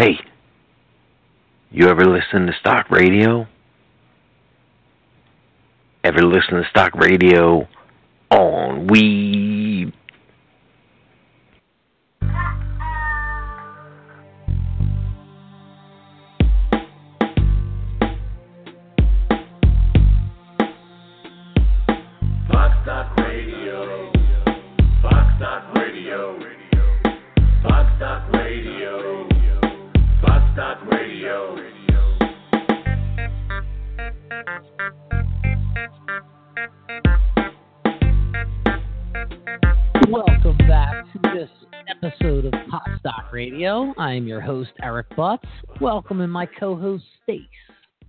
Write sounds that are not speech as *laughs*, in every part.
Hey, you ever listen to stock radio? Ever listen to stock radio on weed? I'm your host, Eric Butz. Welcome and my co-host, Stace.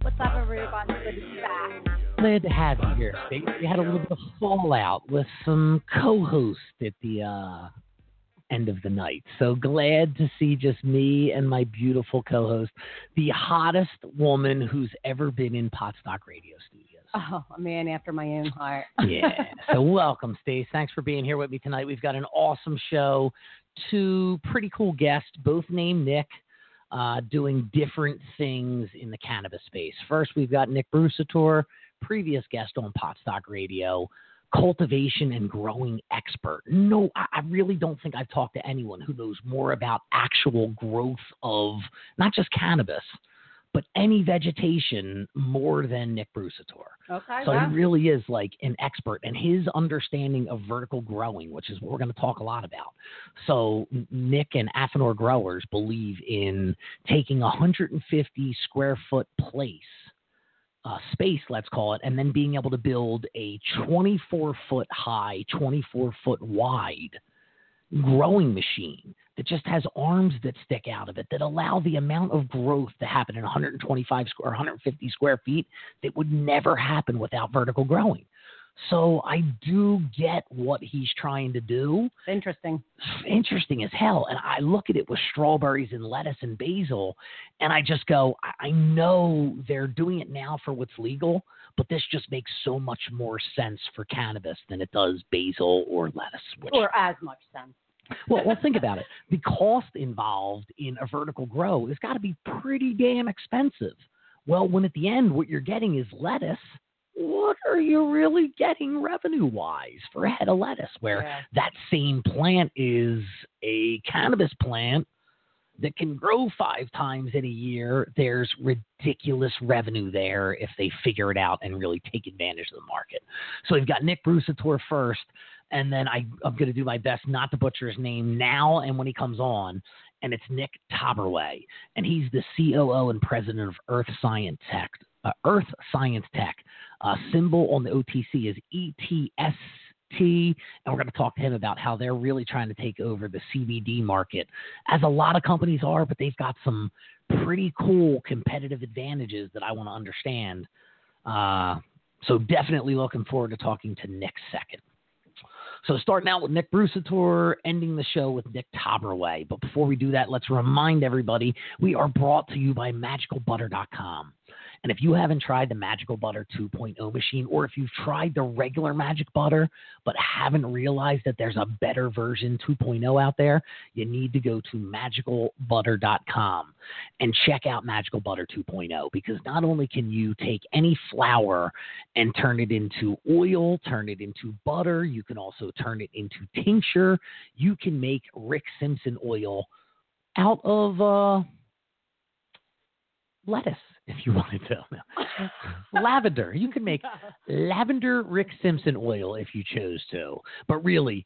What's up, everyone? Good to be back. Glad to have you here, Stace. We had a little bit of fallout with some co-hosts at the uh, end of the night. So glad to see just me and my beautiful co-host, the hottest woman who's ever been in Pot Stock Radio Studios. *laughs* Oh, a man after my own heart. yeah. So *laughs* welcome, Stace. Thanks for being here with me tonight. We've got an awesome show. Two pretty cool guests, both named Nick, uh, doing different things in the cannabis space. First, we've got Nick Brusatore, previous guest on Potstock Radio, cultivation and growing expert. No, I I really don't think I've talked to anyone who knows more about actual growth of not just cannabis, but any vegetation more than Nick Brusatore. Okay. So well, he really is like an expert, and his understanding of vertical growing, which is what we're going to talk a lot about. So Nick and Affinor Growers believe in taking a 150 square foot place, uh, space, let's call it, and then being able to build a 24 foot high, 24 foot wide growing machine that just has arms that stick out of it that allow the amount of growth to happen in 125 square, 150 square feet that would never happen without vertical growing. So I do get what he's trying to do. interesting. Interesting as hell. And I look at it with strawberries and lettuce and basil, and I just go, I- I know they're doing it now for what's legal, but this just makes so much more sense for cannabis than it does basil or lettuce. Which Or as much sense. Well, well, think about it. The cost involved in a vertical grow has got to be pretty damn expensive. Well, when at the end what you're getting is lettuce, what are you really getting revenue wise for a head of lettuce? Where Yeah. that same plant is a cannabis plant that can grow five times in a year, there's ridiculous revenue there if they figure it out and really take advantage of the market. So we've got Nick Brusatore first, and then I, I'm going to do my best not to butcher his name now and when he comes on. And it's Nick Trabraue, and he's the COO and president of Earth Science Tech. Uh, Earth Science Tech. Uh, symbol on the OTC is ETST, and we're going to talk to him about how they're really trying to take over the CBD market, as a lot of companies are, but they've got some pretty cool competitive advantages that I want to understand. Uh, so definitely looking forward to talking to Nick second. So starting out with Nick Brusatore, ending the show with Nick Trabraue. But before we do that, let's remind everybody we are brought to you by MagicalButter.com. And if you haven't tried the Magical Butter 2.0 machine, or if you've tried the regular Magic Butter but haven't realized that there's a better version 2.0 out there, you need to go to magicalbutter.com and check out Magical Butter 2.0 because not only can you take any flour and turn it into oil, turn it into butter, you can also turn it into tincture. You can make Rick Simpson oil out of uh, lettuce if you *laughs* wanted to. *laughs* lavender. You can make lavender Rick Simpson oil if you chose to. But really,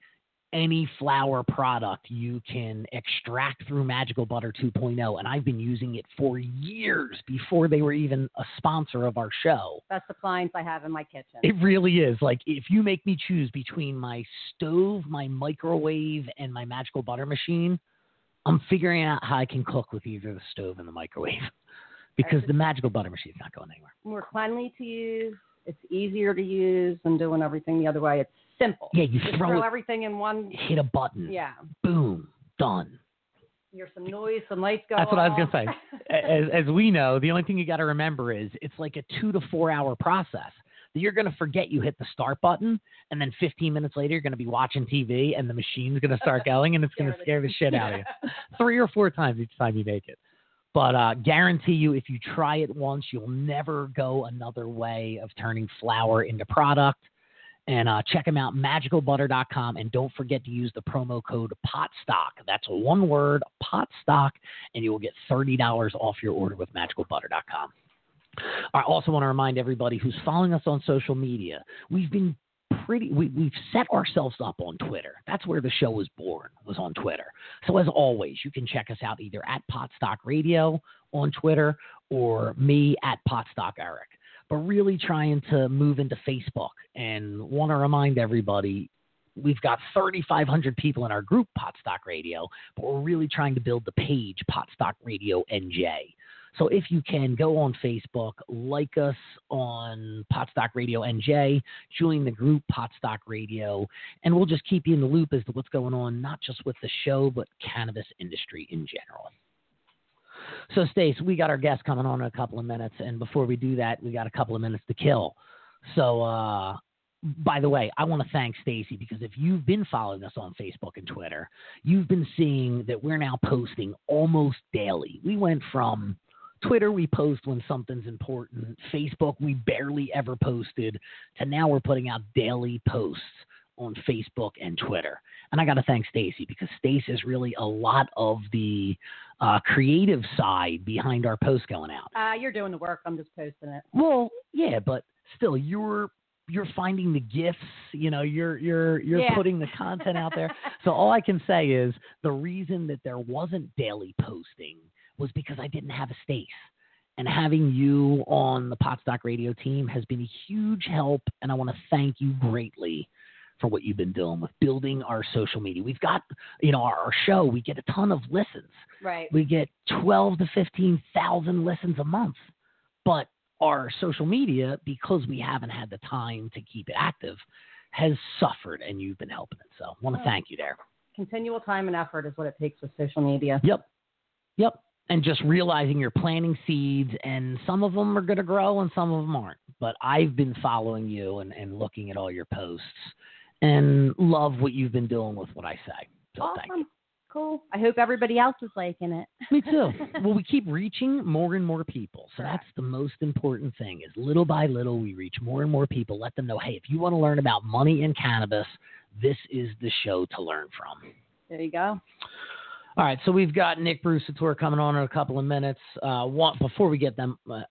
any flour product you can extract through Magical Butter 2.0. And I've been using it for years before they were even a sponsor of our show. Best appliance I have in my kitchen. It really is. Like, if you make me choose between my stove, my microwave, and my Magical Butter machine, I'm figuring out how I can cook with either the stove and the microwave because the Magical Butter machine's not going anywhere. More cleanly to use. It's easier to use than doing everything the other way. It's simple. Yeah, you Just throw throw everything in one. Hit a button. Yeah. Boom. Done. You hear some noise, some lights go That's what I was gonna say. *laughs* As, as we know, the only thing you got to remember is it's like a two to four hour process. That you're gonna forget you hit the start button, and then 15 minutes later you're gonna be watching TV, and the machine's gonna start *laughs* going, and it's gonna scare the shit out of you. *laughs* Three or four times each time you make it. But uh, guarantee you, if you try it once, you'll never go another way of turning flour into product. And uh, check them out, magicalbutter.com. And don't forget to use the promo code POTSTOCK. That's one word, POTSTOCK, and you will get $30 off your order with magicalbutter.com. I also want to remind everybody who's following us on social media, we've been pretty we, we've set ourselves up on twitter. That's where the show was born was on twitter. So as always you can check us out either at potstock radio on twitter or me at potstock eric. But really trying to move into facebook and want to remind everybody we've got 3,500 people in our group, Potstock Radio, but we're really trying to build the page, Potstock Radio NJ. So if you can go on Facebook, like us on Potstock Radio NJ, join the group Potstock Radio, and we'll just keep you in the loop as to what's going on, not just with the show, but cannabis industry in general. So, Stace, we got our guest coming on in a couple of minutes, and before we do that, we got a couple of minutes to kill. So, uh, by the way, I want to thank Stacy because if you've been following us on Facebook and Twitter, you've been seeing that we're now posting almost daily. We went from Twitter, we post when something's important. Facebook, we barely ever posted, to now we're putting out daily posts on Facebook and Twitter. And I got to thank Stacy because Stacy is really a lot of the uh, creative side behind our posts going out. Uh, you're doing the work. I'm just posting it. Well, yeah, but still, you're you're finding the gifts. You know, you're you're you're Yeah. putting the content out there. *laughs* so all I can say is the reason that there wasn't daily posting was because I didn't have a Stace. And having you on the Potstock Radio team has been a huge help, and I want to thank you greatly for what you've been doing with building our social media. We've got, you know, our, our show. We get a ton of listens Right. we get 12 to 15,000 listens a month. But our social media, because we haven't had the time to keep it active, has suffered, and you've been helping it. So I want to Oh. thank you there. Continual time and effort is what it takes with social media. Yep. Yep. And just realizing you're planting seeds, and some of them are going to grow and some of them aren't. But I've been following you and, and looking at all your posts and love what you've been doing with what I say. So thank you. Awesome. Cool. I hope everybody else is liking it. Me too. *laughs* well, we keep reaching more and more people. So Correct. that's the most important thing is little by little we reach more and more people. Let them know, hey, if you want to learn about money in cannabis, this is the show to learn from. There you go. All right, so we've got Nick Brusatore coming on in a couple of minutes. Uh, one, before we get them uh,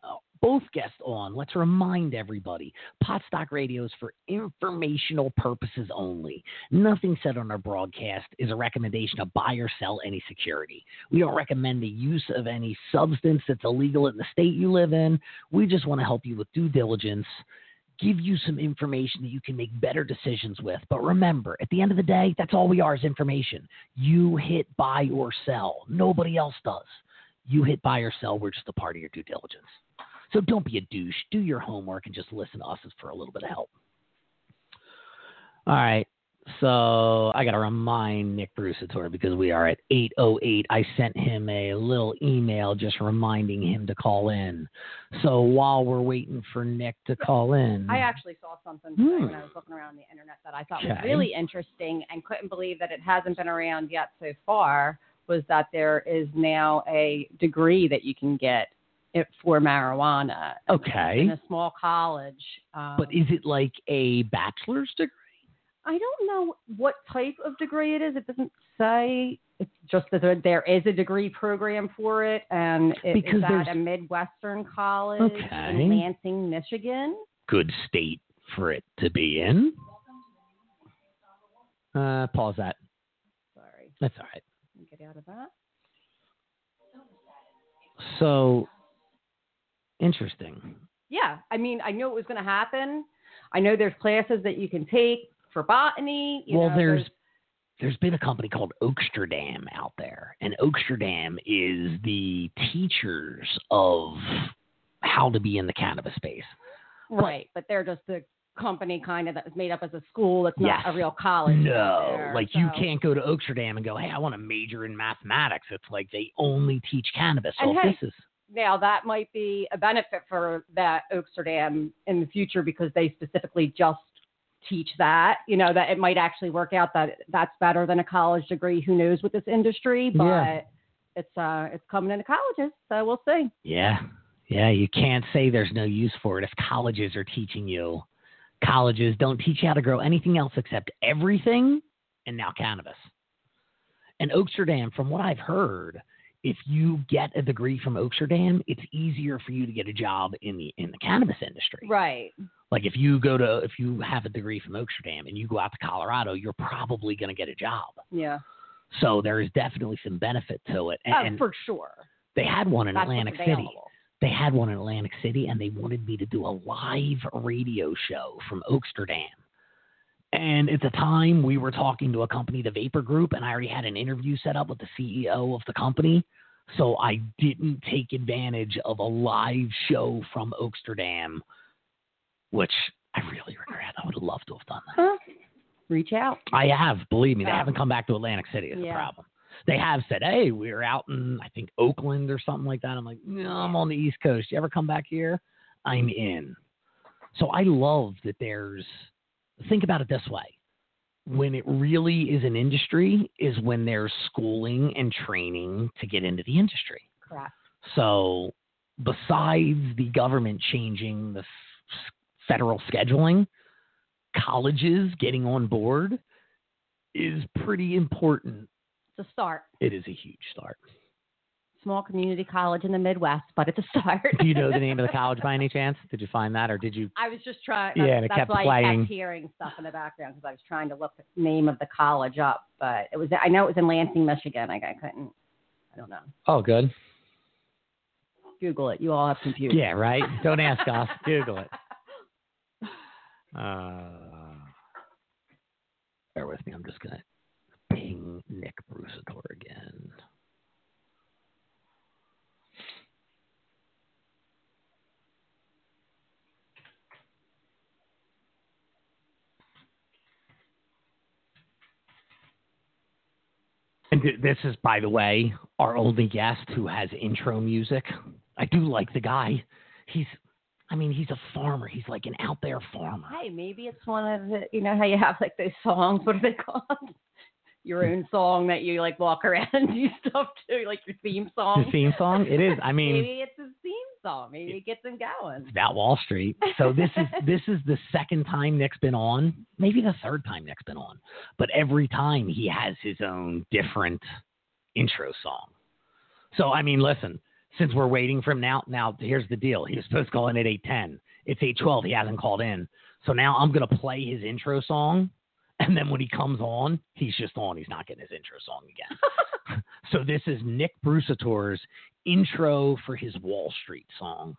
both guests on, let's remind everybody Potstock Radio is for informational purposes only. Nothing said on our broadcast is a recommendation to buy or sell any security. We don't recommend the use of any substance that's illegal in the state you live in. We just want to help you with due diligence give you some information that you can make better decisions with. But remember, at the end of the day, that's all we are is information. You hit buy or sell. Nobody else does. You hit buy or sell. We're just a part of your due diligence. So don't be a douche. Do your homework and just listen to us for a little bit of help. All right. So I got to remind Nick Brusatore because we are at 808. I sent him a little email just reminding him to call in. So while we're waiting for Nick to call in, I actually saw something today when Hmm. I was looking around the internet that I thought was really interesting and couldn't believe that it hasn't been around yet so far was that there is now a degree that you can get it for marijuana Okay. in okay. a small college. Um, But is it like a bachelor's degree? I don't know what type of degree it is. It doesn't say. It's just that there, there is a degree program for it, and it, Because it's at a Midwestern college Okay. in Lansing, Michigan. Good state for it to be in. Uh, pause that. Sorry, That's all right. get out of that. So interesting. Yeah, I mean, I knew it was going to happen. I know there's classes that you can take for botany. You well, know, there's there's been a company called Oaksterdam out there, and Oaksterdam is the teachers of how to be in the cannabis space. right, but they're just a company kind of that's made up as a school. It's not Yes. a real college. No, there, like you can't go to Oaksterdam and go, "Hey, I want to major in mathematics." It's like they only teach cannabis. So hey, this is Now that might be a benefit for that Oaksterdam in the future because they specifically just teach that. You know that it might actually work out that that's better than a college degree. Who knows with this industry? But Yeah. it's uh it's coming into colleges, so we'll see. Yeah. Yeah. You can't say there's no use for it if colleges are teaching you. Colleges don't teach you how to grow anything else except everything and now cannabis. And Oaksterdam, from what I've heard, if you get a degree from Oaksterdam, it's easier for you to get a job in the in the cannabis industry. Right. Like if you go to if you have a degree from Oaksterdam and you go out to Colorado, you're probably going to get a job. Yeah. So there is definitely some benefit to it. And, oh, and for sure. they had one in That's Atlantic City. They had one in Atlantic City, and they wanted me to do a live radio show from Oaksterdam. And at the time, we were talking to a company, the Vapor Group, and I already had an interview set up with the CEO of the company. So I didn't take advantage of a live show from Oaksterdam, which I really regret. I would have loved to have done that. Huh? Reach out. I have, believe me, they haven't come back to Atlantic City is the problem. They have said, "Hey, we were out in I think Oakland or something like that." I'm like, "No, I'm on the East Coast. You ever come back here? I'm in." So I love that there's. Think about it this way: when it really is an industry, is when there's schooling and training to get into the industry. Correct. So, besides the government changing the f- federal scheduling, colleges getting on board is pretty important. It's a start. It is a huge start. Small community college in the Midwest, but it's *laughs* a start. Do you know the name of the college by any chance? Did you find that, or did you? I was just trying. Yeah, and it that's kept why I kept hearing stuff in the background because I was trying to look the name of the college up, but it was. I know it was in Lansing, Michigan. I, I couldn't. I don't know. Oh, good. Google it. You all have computers. Yeah, right. Don't ask us. *laughs* Google it. Uh, bear with me. I'm just gonna ping Nick Brusatore again. And th- this is, by the way, our only guest who has intro music. I do like the guy. He's, I mean, he's a farmer. He's like an out there farmer. Hey, maybe it's one of the. You know how you have like those songs. What are they called? *laughs* Your own song that you like walk around *laughs* and do stuff to, like your theme song. His theme song. It is. I *laughs* mean, maybe it's his theme song. Maybe it gets him going. it's about Wall Street. So this is *laughs* this is the second time Nick's been on, maybe the third time Nick's been on. But every time he has his own different intro song. So I mean, listen, since we're waiting for him now, now here's the deal. He was supposed to call in at eight ten. It's eight twelve. He hasn't called in. So now I'm gonna play his intro song. And then when he comes on, he's just on. He's not getting his intro song again. *laughs* so this is Nick Brusatore's intro for his Wall Street song.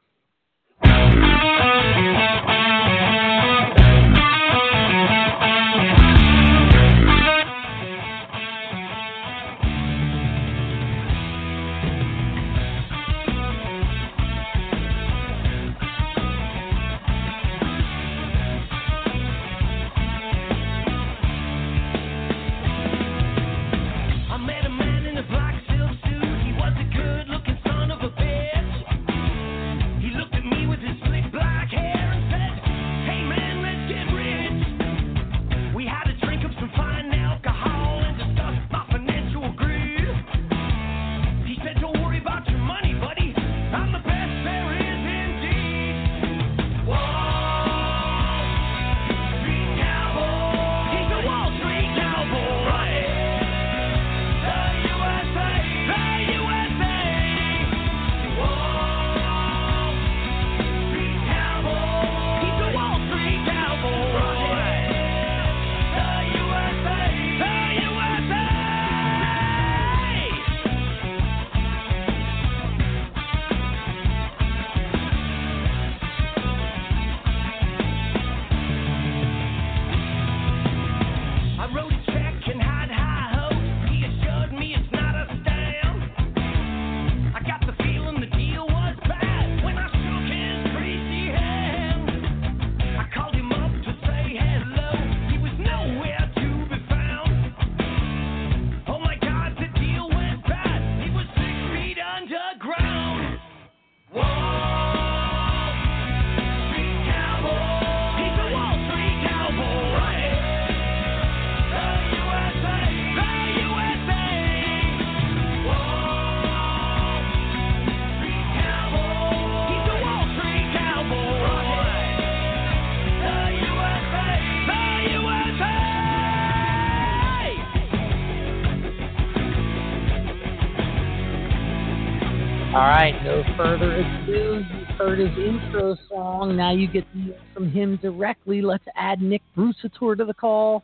Further ado. You've heard his intro song. Now you get to hear from him directly. Let's add Nick Brusatore to the call.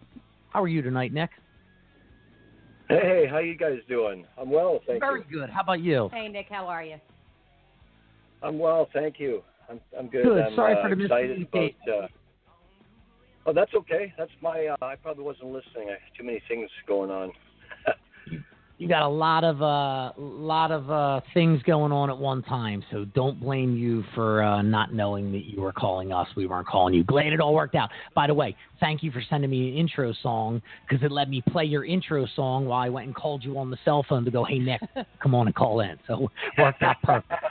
How are you tonight, Nick? Hey, how you guys doing? I'm well, thank Very you. Very good. How about you? Hey, Nick, how are you? I'm well, thank you. I'm I'm good. Good. I'm Sorry uh, for the excited miscommunication. about. Uh, oh, that's okay. That's my. Uh, I probably wasn't listening. I have too many things going on. You got a lot of uh, lot of uh, things going on at one time, so don't blame you for uh, not knowing that you were calling us. We weren't calling you. Glad it all worked out. By the way, thank you for sending me an intro song because it let me play your intro song while I went and called you on the cell phone to go, "Hey Nick, *laughs* come on and call in." So worked out perfect. *laughs*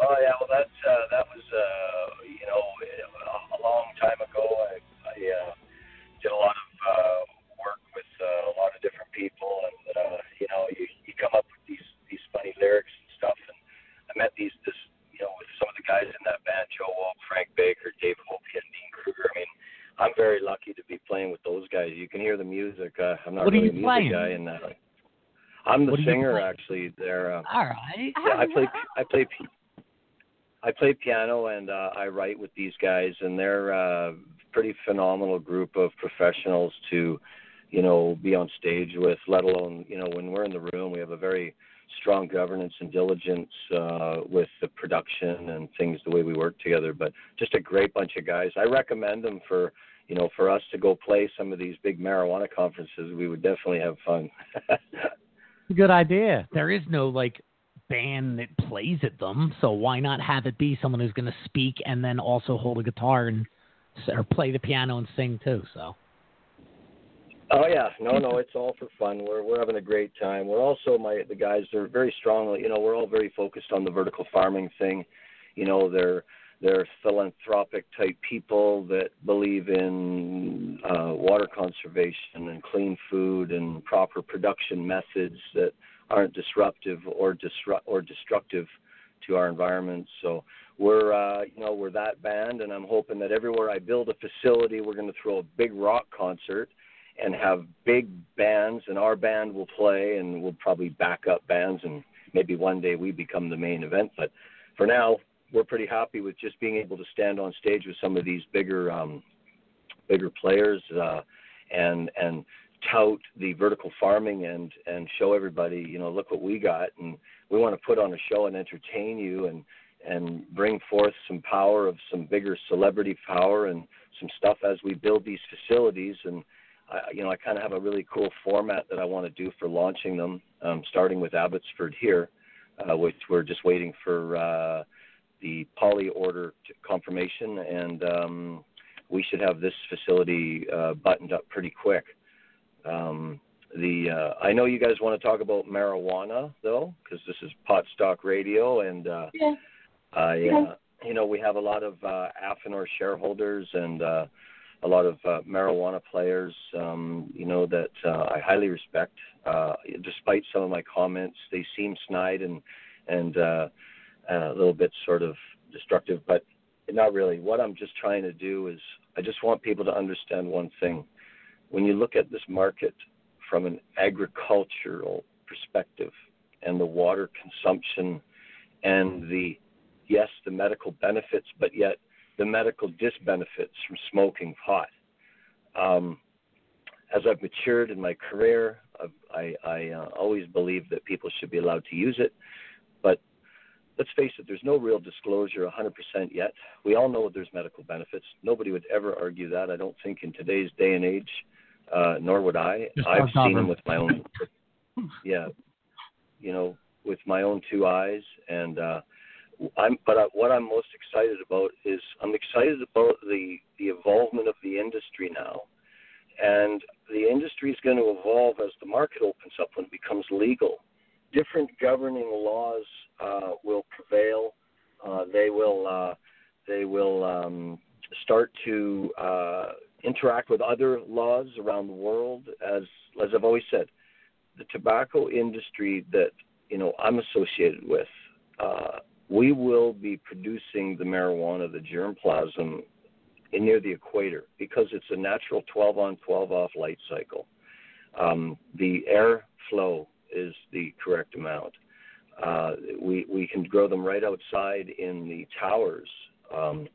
Oh yeah, well that's uh, that was uh, you know a, long time ago. I, I uh, did a lot of uh, work with uh, a lot of different people, and uh, you know you, you come up with these these funny lyrics and stuff. And I met these this you know with some of the guys in that band, Joe Wolf, Frank Baker, Dave Hope, and Dean Kruger. I mean, I'm very lucky to be playing with those guys. You can hear the music. Uh, I'm not What are really you a music playing? guy, and uh, I'm the What singer playing? actually. There. Uh, All right. yeah, I play I play p- I play piano and uh, I write with these guys, and they're a pretty phenomenal group of professionals to, you know, be on stage with. Let alone, you know, when we're in the room, we have a very strong governance and diligence uh, with the production and things, the way we work together. But just a great bunch of guys. I recommend them for, you know, for us to go play some of these big marijuana conferences. We would definitely have fun. *laughs* Good idea. There is no like band that plays at them, so why not have it be someone who's going to speak and then also hold a guitar and or play the piano and sing too? So Oh yeah, no, no, it's all for fun. We're we're having a great time. We're also my the guys are very strongly, you know, we're all very focused on the vertical farming thing. You know, they're they're philanthropic type people that believe in uh, water conservation and clean food and proper production methods that aren't disruptive or disrupt or destructive to our environment. So we're uh, you know we're that band, and I'm hoping that everywhere I build a facility, we're going to throw a big rock concert and have big bands, and our band will play, and we'll probably back up bands, and maybe one day we become the main event. But for now, we're pretty happy with just being able to stand on stage with some of these bigger, um, bigger players, uh, and and tout the vertical farming and and show everybody, you know, look what we got, and we want to put on a show and entertain you and and bring forth some power of some bigger celebrity power and some stuff as we build these facilities and I, you know, I kind of have a really cool format that I want to do for launching them, um, starting with Abbotsford here, uh, which we're just waiting for uh, the poly order confirmation, and um, we should have this facility uh, buttoned up pretty quick. Um, the uh, I know you guys want to talk about marijuana though, because this is Pot Stock Radio, and uh, Yeah. I, uh, you know, we have a lot of uh, Affinor shareholders and uh, a lot of uh, marijuana players, um, you know, that uh, I highly respect. Uh, despite some of my comments, they seem snide and and uh, a little bit sort of destructive, but not really. What I'm just trying to do is, I just want people to understand one thing. When you look at this market from an agricultural perspective and the water consumption and the yes, the medical benefits, but yet the medical disbenefits from smoking pot. Um, as I've matured in my career, I've, I, I uh, always believe that people should be allowed to use it. But let's face it, there's no real disclosure 100% yet. We all know there's medical benefits. Nobody would ever argue that. I don't think in today's day and age, uh, nor would I. Just I've seen them with my own, yeah, you know, with my own two eyes. And uh, I'm, but I, what I'm most excited about is I'm excited about the the involvement of the industry now, and the industry is going to evolve as the market opens up when it becomes legal. Different governing laws uh, will prevail. Uh, they will uh, they will um, start to uh, interact with other laws around the world. As as I've always said, the tobacco industry that you know I'm associated with. Uh, we will be producing the marijuana, the germplasm, near the equator because it's a natural 12 on, 12 off light cycle. Um, the air flow is the correct amount. Uh, we we can grow them right outside in the towers, um,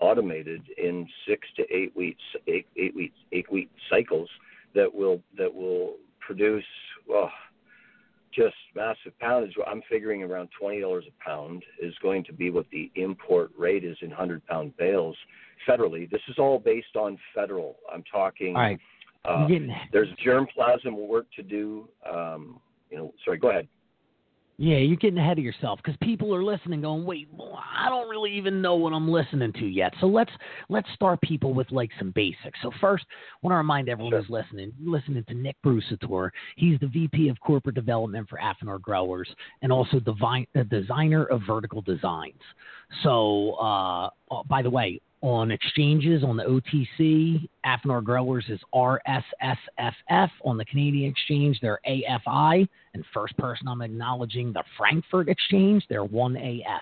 automated in six to eight weeks, eight, eight weeks, eight week cycles that will that will produce well, just massive poundage. I'm figuring around twenty dollars a pound is going to be what the import rate is in hundred pound bales federally. This is all based on federal. I'm talking. All right. Uh, there's germplasm work to do. Um, you know, sorry, go ahead. Yeah, you're getting ahead of yourself because people are listening, going, "Wait, I don't really even know what I'm listening to yet." So let's let's start people with like some basics. So first, I want to remind everyone who's listening, listening to Nick Brusatore. He's the VP of Corporate Development for Affinor Growers and also the, vi- designer of vertical designs. So, uh, uh, by the way, on exchanges on the OTC, Affinor Growers is RSSFF. On the Canadian exchange, they're AFI. And first person I'm acknowledging the Frankfurt exchange, they're 1AF.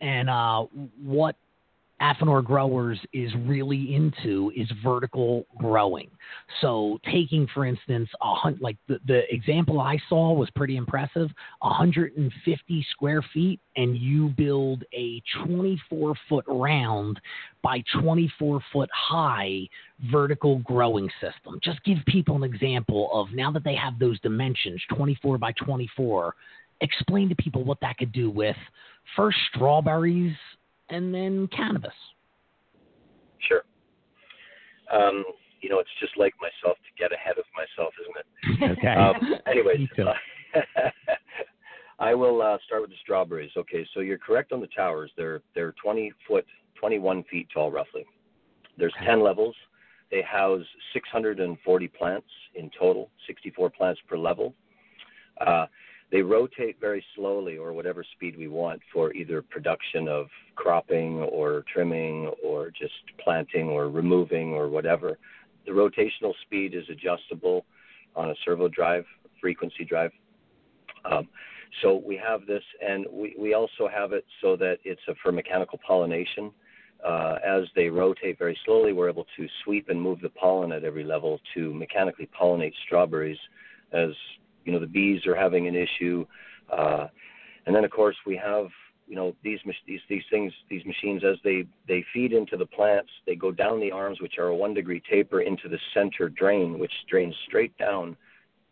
And uh, what Affinor Growers is really into is vertical growing. So, taking for instance, a hun- like the, the example I saw was pretty impressive 150 square feet, and you build a 24 foot round by 24 foot high vertical growing system. Just give people an example of now that they have those dimensions 24 by 24, explain to people what that could do with first strawberries and then cannabis. Sure. Um, you know, it's just like myself to get ahead of myself, isn't it? *laughs* Okay. Um, anyways, Me too. *laughs* I will uh, start with the strawberries. Okay, so you're correct on the towers. They're they're 20 foot, 21 feet tall, roughly. There's Okay. 10 levels. They house 640 plants in total, 64 plants per level. Uh, they rotate very slowly, or whatever speed we want, for either production of cropping or trimming or just planting or removing or whatever. The rotational speed is adjustable on a servo drive, frequency drive. Um, so we have this, and we, we also have it so that it's a, for mechanical pollination. Uh, as they rotate very slowly, we're able to sweep and move the pollen at every level to mechanically pollinate strawberries. As you know, the bees are having an issue, uh, and then of course we have you know these these these things these machines as they they feed into the plants, they go down the arms, which are a one degree taper, into the center drain, which drains straight down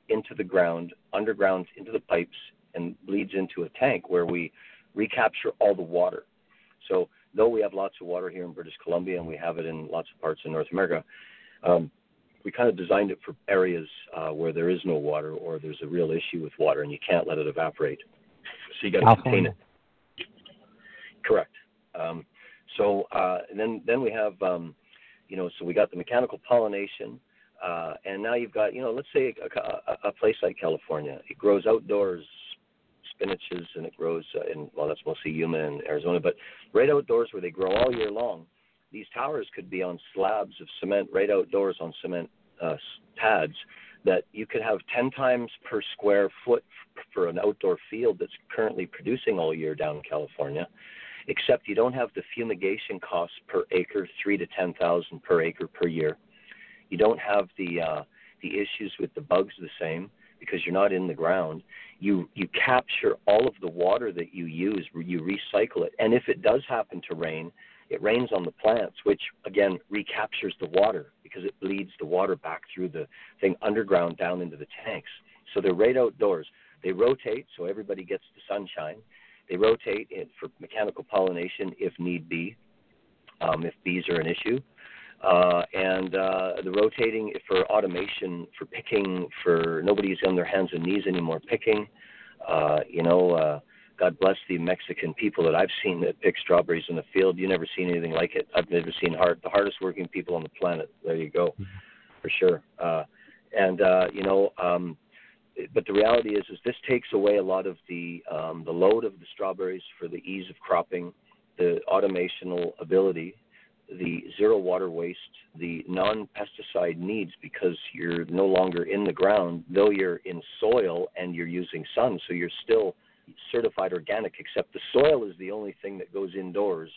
into the ground, underground into the pipes, and bleeds into a tank where we recapture all the water. So though we have lots of water here in British Columbia and we have it in lots of parts in North America, um, we kind of designed it for areas uh, where there is no water or there's a real issue with water and you can't let it evaporate. So you got to contain it. Correct. Um, so uh, and then then we have um, you know so we got the mechanical pollination. Uh, and now you've got, you know, let's say a, a, a place like California. It grows outdoors, spinaches, and it grows uh, in, well, that's mostly Yuma and Arizona, but right outdoors where they grow all year long. These towers could be on slabs of cement right outdoors on cement uh, pads that you could have 10 times per square foot for an outdoor field that's currently producing all year down in California, except you don't have the fumigation costs per acre, three to 10,000 per acre per year. You don't have the uh, the issues with the bugs the same because you're not in the ground. You you capture all of the water that you use, you recycle it, and if it does happen to rain, it rains on the plants, which again recaptures the water because it bleeds the water back through the thing underground down into the tanks. So they're right outdoors. They rotate, so everybody gets the sunshine. They rotate it for mechanical pollination if need be, um, if bees are an issue uh, and uh, the rotating for automation, for picking, for nobody's on their hands and knees anymore picking. Uh, you know, uh, God bless the Mexican people that I've seen that pick strawberries in the field. You never seen anything like it. I've never seen hard, the hardest working people on the planet. There you go, for sure. Uh, and uh, you know, um, but the reality is, is this takes away a lot of the um, the load of the strawberries for the ease of cropping, the automational ability the zero water waste, the non-pesticide needs because you're no longer in the ground, though you're in soil and you're using sun, so you're still certified organic, except the soil is the only thing that goes indoors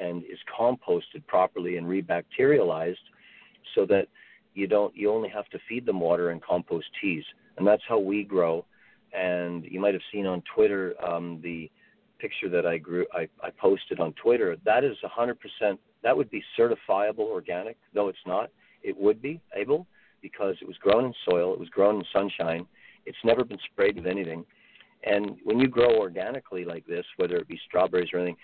and is composted properly and rebacterialized so that you don't you only have to feed them water and compost teas. And that's how we grow and you might have seen on Twitter um, the picture that I grew I, I posted on Twitter. That is 100%. That would be certifiable organic, though it's not. It would be able because it was grown in soil, it was grown in sunshine. It's never been sprayed with anything. And when you grow organically like this, whether it be strawberries or anything,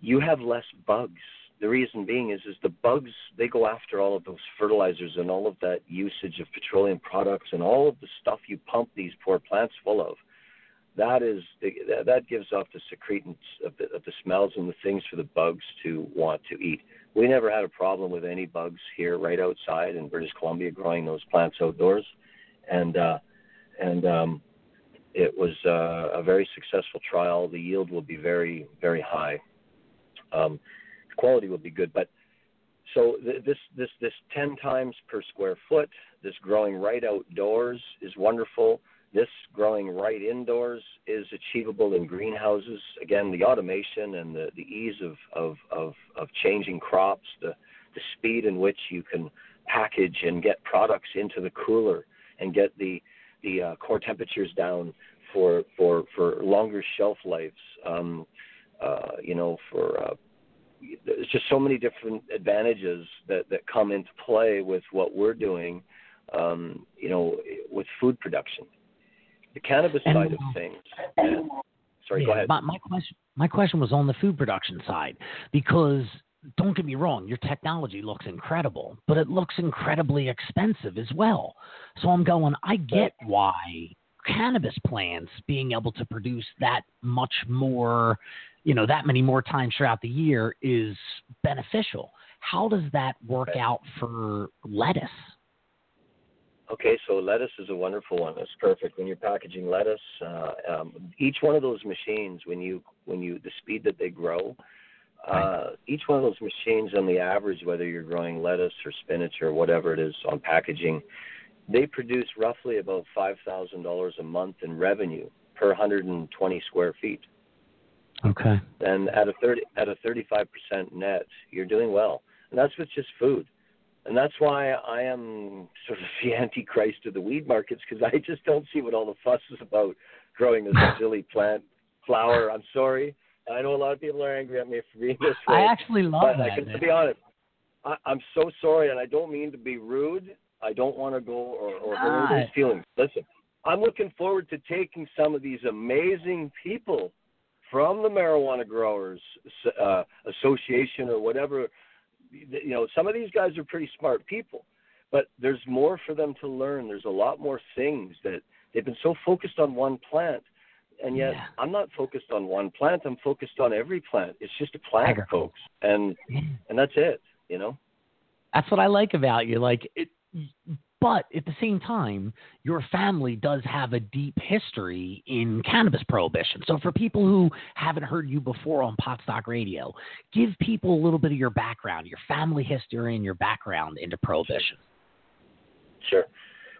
you have less bugs. The reason being is is the bugs they go after all of those fertilizers and all of that usage of petroleum products and all of the stuff you pump these poor plants full of. That is that gives off the secretants of the, of the smells and the things for the bugs to want to eat. We never had a problem with any bugs here right outside in British Columbia growing those plants outdoors, and uh, and um, it was uh, a very successful trial. The yield will be very very high. Um, quality will be good, but so th- this this this 10 times per square foot, this growing right outdoors is wonderful. This growing right indoors is achievable in greenhouses. Again, the automation and the, the ease of, of, of, of changing crops, the, the speed in which you can package and get products into the cooler and get the, the uh, core temperatures down for, for, for longer shelf lives. Um, uh, you know, for uh, there's just so many different advantages that, that come into play with what we're doing, um, you know, with food production. The cannabis And- side of things. And, *coughs* sorry, Yeah, go ahead. My, my question, my question was on the food production side because don't get me wrong, your technology looks incredible, but it looks incredibly expensive as well. So I'm going, I get why cannabis plants being able to produce that much more, you know, that many more times throughout the year is beneficial. How does that work out for lettuce? Okay, so lettuce is a wonderful one. It's perfect. When you're packaging lettuce, uh, um, each one of those machines, when you when you the speed that they grow, uh, each one of those machines, on the average, whether you're growing lettuce or spinach or whatever it is on packaging, they produce roughly about five thousand dollars a month in revenue per 120 square feet. Okay. And at a 30 at a 35% net, you're doing well. And that's with just food. And that's why I am sort of *laughs* the antichrist of the weed markets because I just don't see what all the fuss is about growing this *laughs* silly plant flower. I'm sorry. I know a lot of people are angry at me for being this way. I actually love but that. I can, to be honest, I, I'm so sorry, and I don't mean to be rude. I don't want to go or, or hurt Not. feelings. Listen, I'm looking forward to taking some of these amazing people from the Marijuana Growers uh, Association or whatever. You know, some of these guys are pretty smart people, but there's more for them to learn. There's a lot more things that they've been so focused on one plant. And yet, Yeah. I'm not focused on one plant. I'm focused on every plant. It's just a plant, folks, and and that's it. You know. That's what I like about you. Like it, but at the same time, your family does have a deep history in cannabis prohibition. So for people who haven't heard you before on Potstock Radio, give people a little bit of your background, your family history, and your background into prohibition. Sure.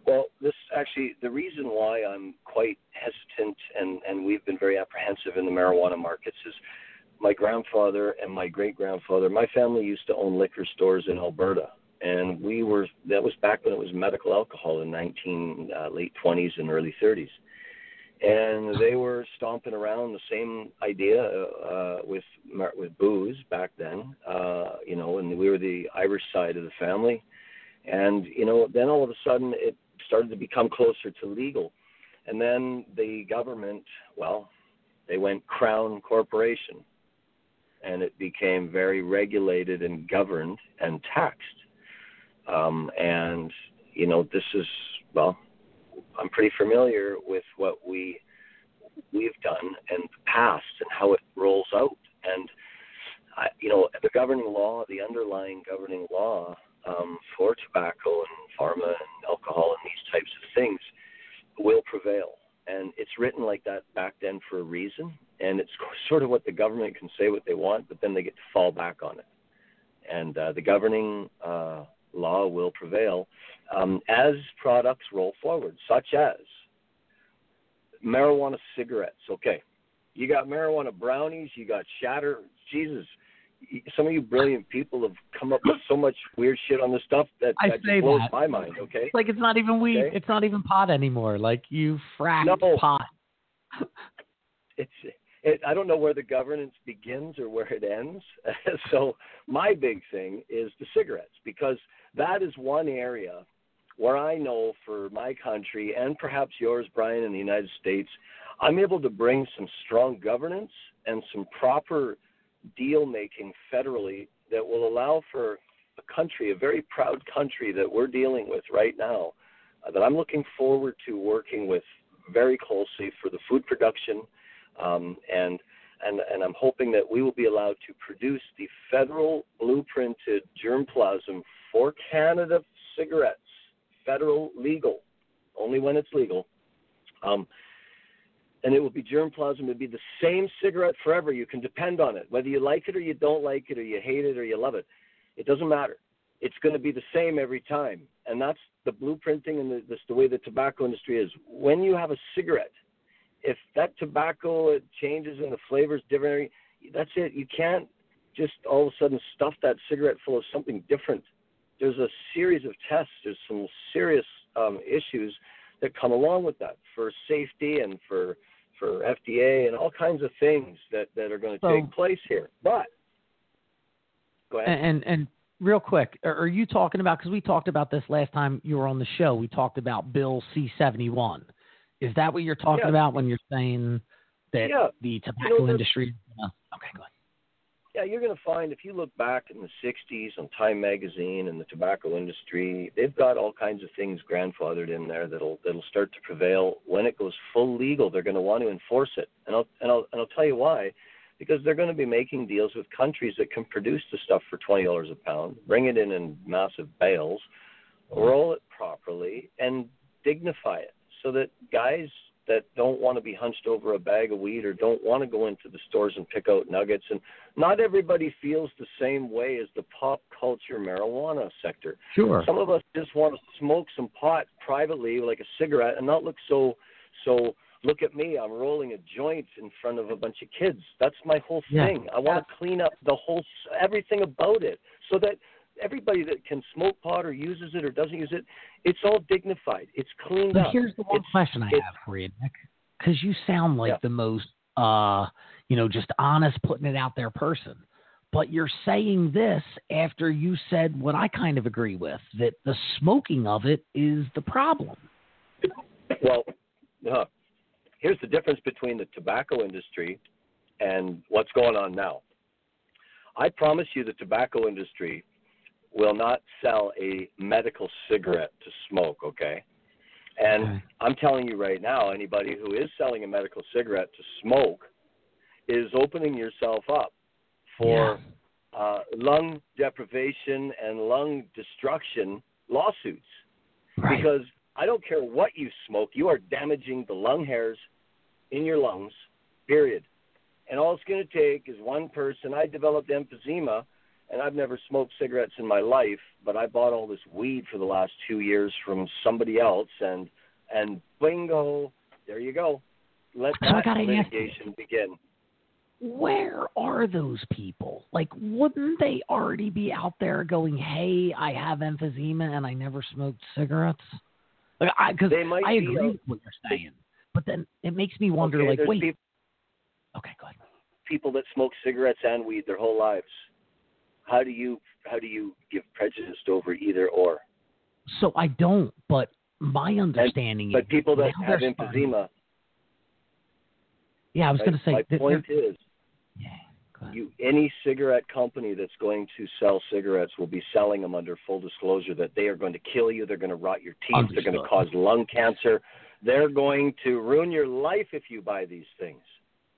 Well, this actually the reason why I'm quite hesitant and and we've been very apprehensive in the marijuana markets is my grandfather and my great grandfather. My family used to own liquor stores in Alberta, and we were that was back when it was medical alcohol in 19 uh, late 20s and early 30s. And they were stomping around the same idea uh, with with booze back then, uh, you know, and we were the Irish side of the family and you know then all of a sudden it started to become closer to legal. And then the government well they went crown corporation and it became very regulated and governed and taxed. Um, and you know this is well i'm pretty familiar with what we we've done in the past and how it rolls out. And I, you know the governing law the underlying governing law um, for tobacco and pharma and alcohol and these types of things will prevail. And it's written like that back then for a reason. And it's *laughs* sort of what the government can say what they want, but then they get to fall back on it. And uh, the governing uh, law will prevail um, as products roll forward, such as marijuana cigarettes. Okay, you got marijuana brownies, you got shatter. Jesus, some of you brilliant people have come up with so much weird shit on this stuff that, I that say blows that. my mind. Okay, It's like it's not even weed. Okay. It's not even pot anymore. Like you fracked No. pot *laughs* it's it, I don't know where the governance begins or where it ends. *laughs* so my big thing is the cigarettes because that is one area where I know for my country and perhaps yours, Brian, in the United States, I'm able to bring some strong governance and some proper deal making federally that will allow for a country, a very proud country that we're dealing with right now, uh, that I'm looking forward to working with very closely for the food production, um, and and and I'm hoping that we will be allowed to produce the federal blueprinted germplasm for Canada cigarettes, federal legal, only when it's legal. Um, and it will be germplasm. It will be the same cigarette forever. You can depend on it, whether you like it or you don't like it, or you hate it or you love it. It doesn't matter. It's going to be the same every time, and that's the blueprinting and the, this, the way the tobacco industry is. When you have a cigarette, if that tobacco it changes and the flavors different, that's it. You can't just all of a sudden stuff that cigarette full of something different. There's a series of tests. There's some serious um, issues that come along with that for safety and for for FDA and all kinds of things that that are going to So- take place here. But go ahead. And, and real quick, are you talking about? Because we talked about this last time you were on the show. We talked about Bill C seventy one. Is that what you're talking Yeah. about when you're saying that Yeah. the tobacco there's- industry? Uh, okay, go ahead. Yeah, you're going to find if you look back in the 60s on Time magazine and the tobacco industry, they've got all kinds of things grandfathered in there that'll that'll start to prevail when it goes full legal. They're going to want to enforce it, and I'll and I'll and I'll tell you why, because they're going to be making deals with countries that can produce the stuff for twenty dollars a pound, bring it in in massive bales, roll it properly, and dignify it so that guys that don't want to be hunched over a bag of weed or don't want to go into the stores and pick out nuggets and not everybody feels the same way as the pop culture marijuana sector. Sure. Some of us just want to smoke some pot privately like a cigarette and not look so so look at me, I'm rolling a joint in front of a bunch of kids. That's my whole Yeah. thing. I want to clean up the whole everything about it so that everybody that can smoke pot or uses it or doesn't use it, it's all dignified. It's cleaned But up. here's the one It's- question I have for you, Nick, because you sound like Yeah. the most, uh, you know, just honest, putting it out there person. But you're saying this after you said what I kind of agree with that the smoking of it is the problem. Well, uh, here's the difference between the tobacco industry and what's going on now. I promise you, the tobacco industry will not sell a medical cigarette to smoke, okay? And Okay. I'm telling you right now, anybody who is selling a medical cigarette to smoke is opening yourself up for uh, lung deprivation and lung destruction lawsuits Right. because I don't care what you smoke, you are damaging the lung hairs in your lungs, period. And all it's going to take is one person. I developed emphysema, and I've never smoked cigarettes in my life, but I bought all this weed for the last two years from somebody else, and and bingo, there you go. Let that ask litigation begin. where are those people? Like, wouldn't they already be out there going, "Hey, I have emphysema and I never smoked cigarettes"? Like, I because They might I agree out- with what you're saying, but then it makes me wonder, Okay, like, wait, peop- okay, go ahead. people that smoke cigarettes and weed their whole lives. How do you how do you give prejudice over either or? So I don't, but my understanding But is But people that have emphysema, Yeah, I was my, going to say, my that point is, yeah, you any cigarette company that's going to sell cigarettes will be selling them under full disclosure that they are going to kill you, they're going to rot your teeth, they're going to cause lung cancer, they're going to ruin your life if you buy these things.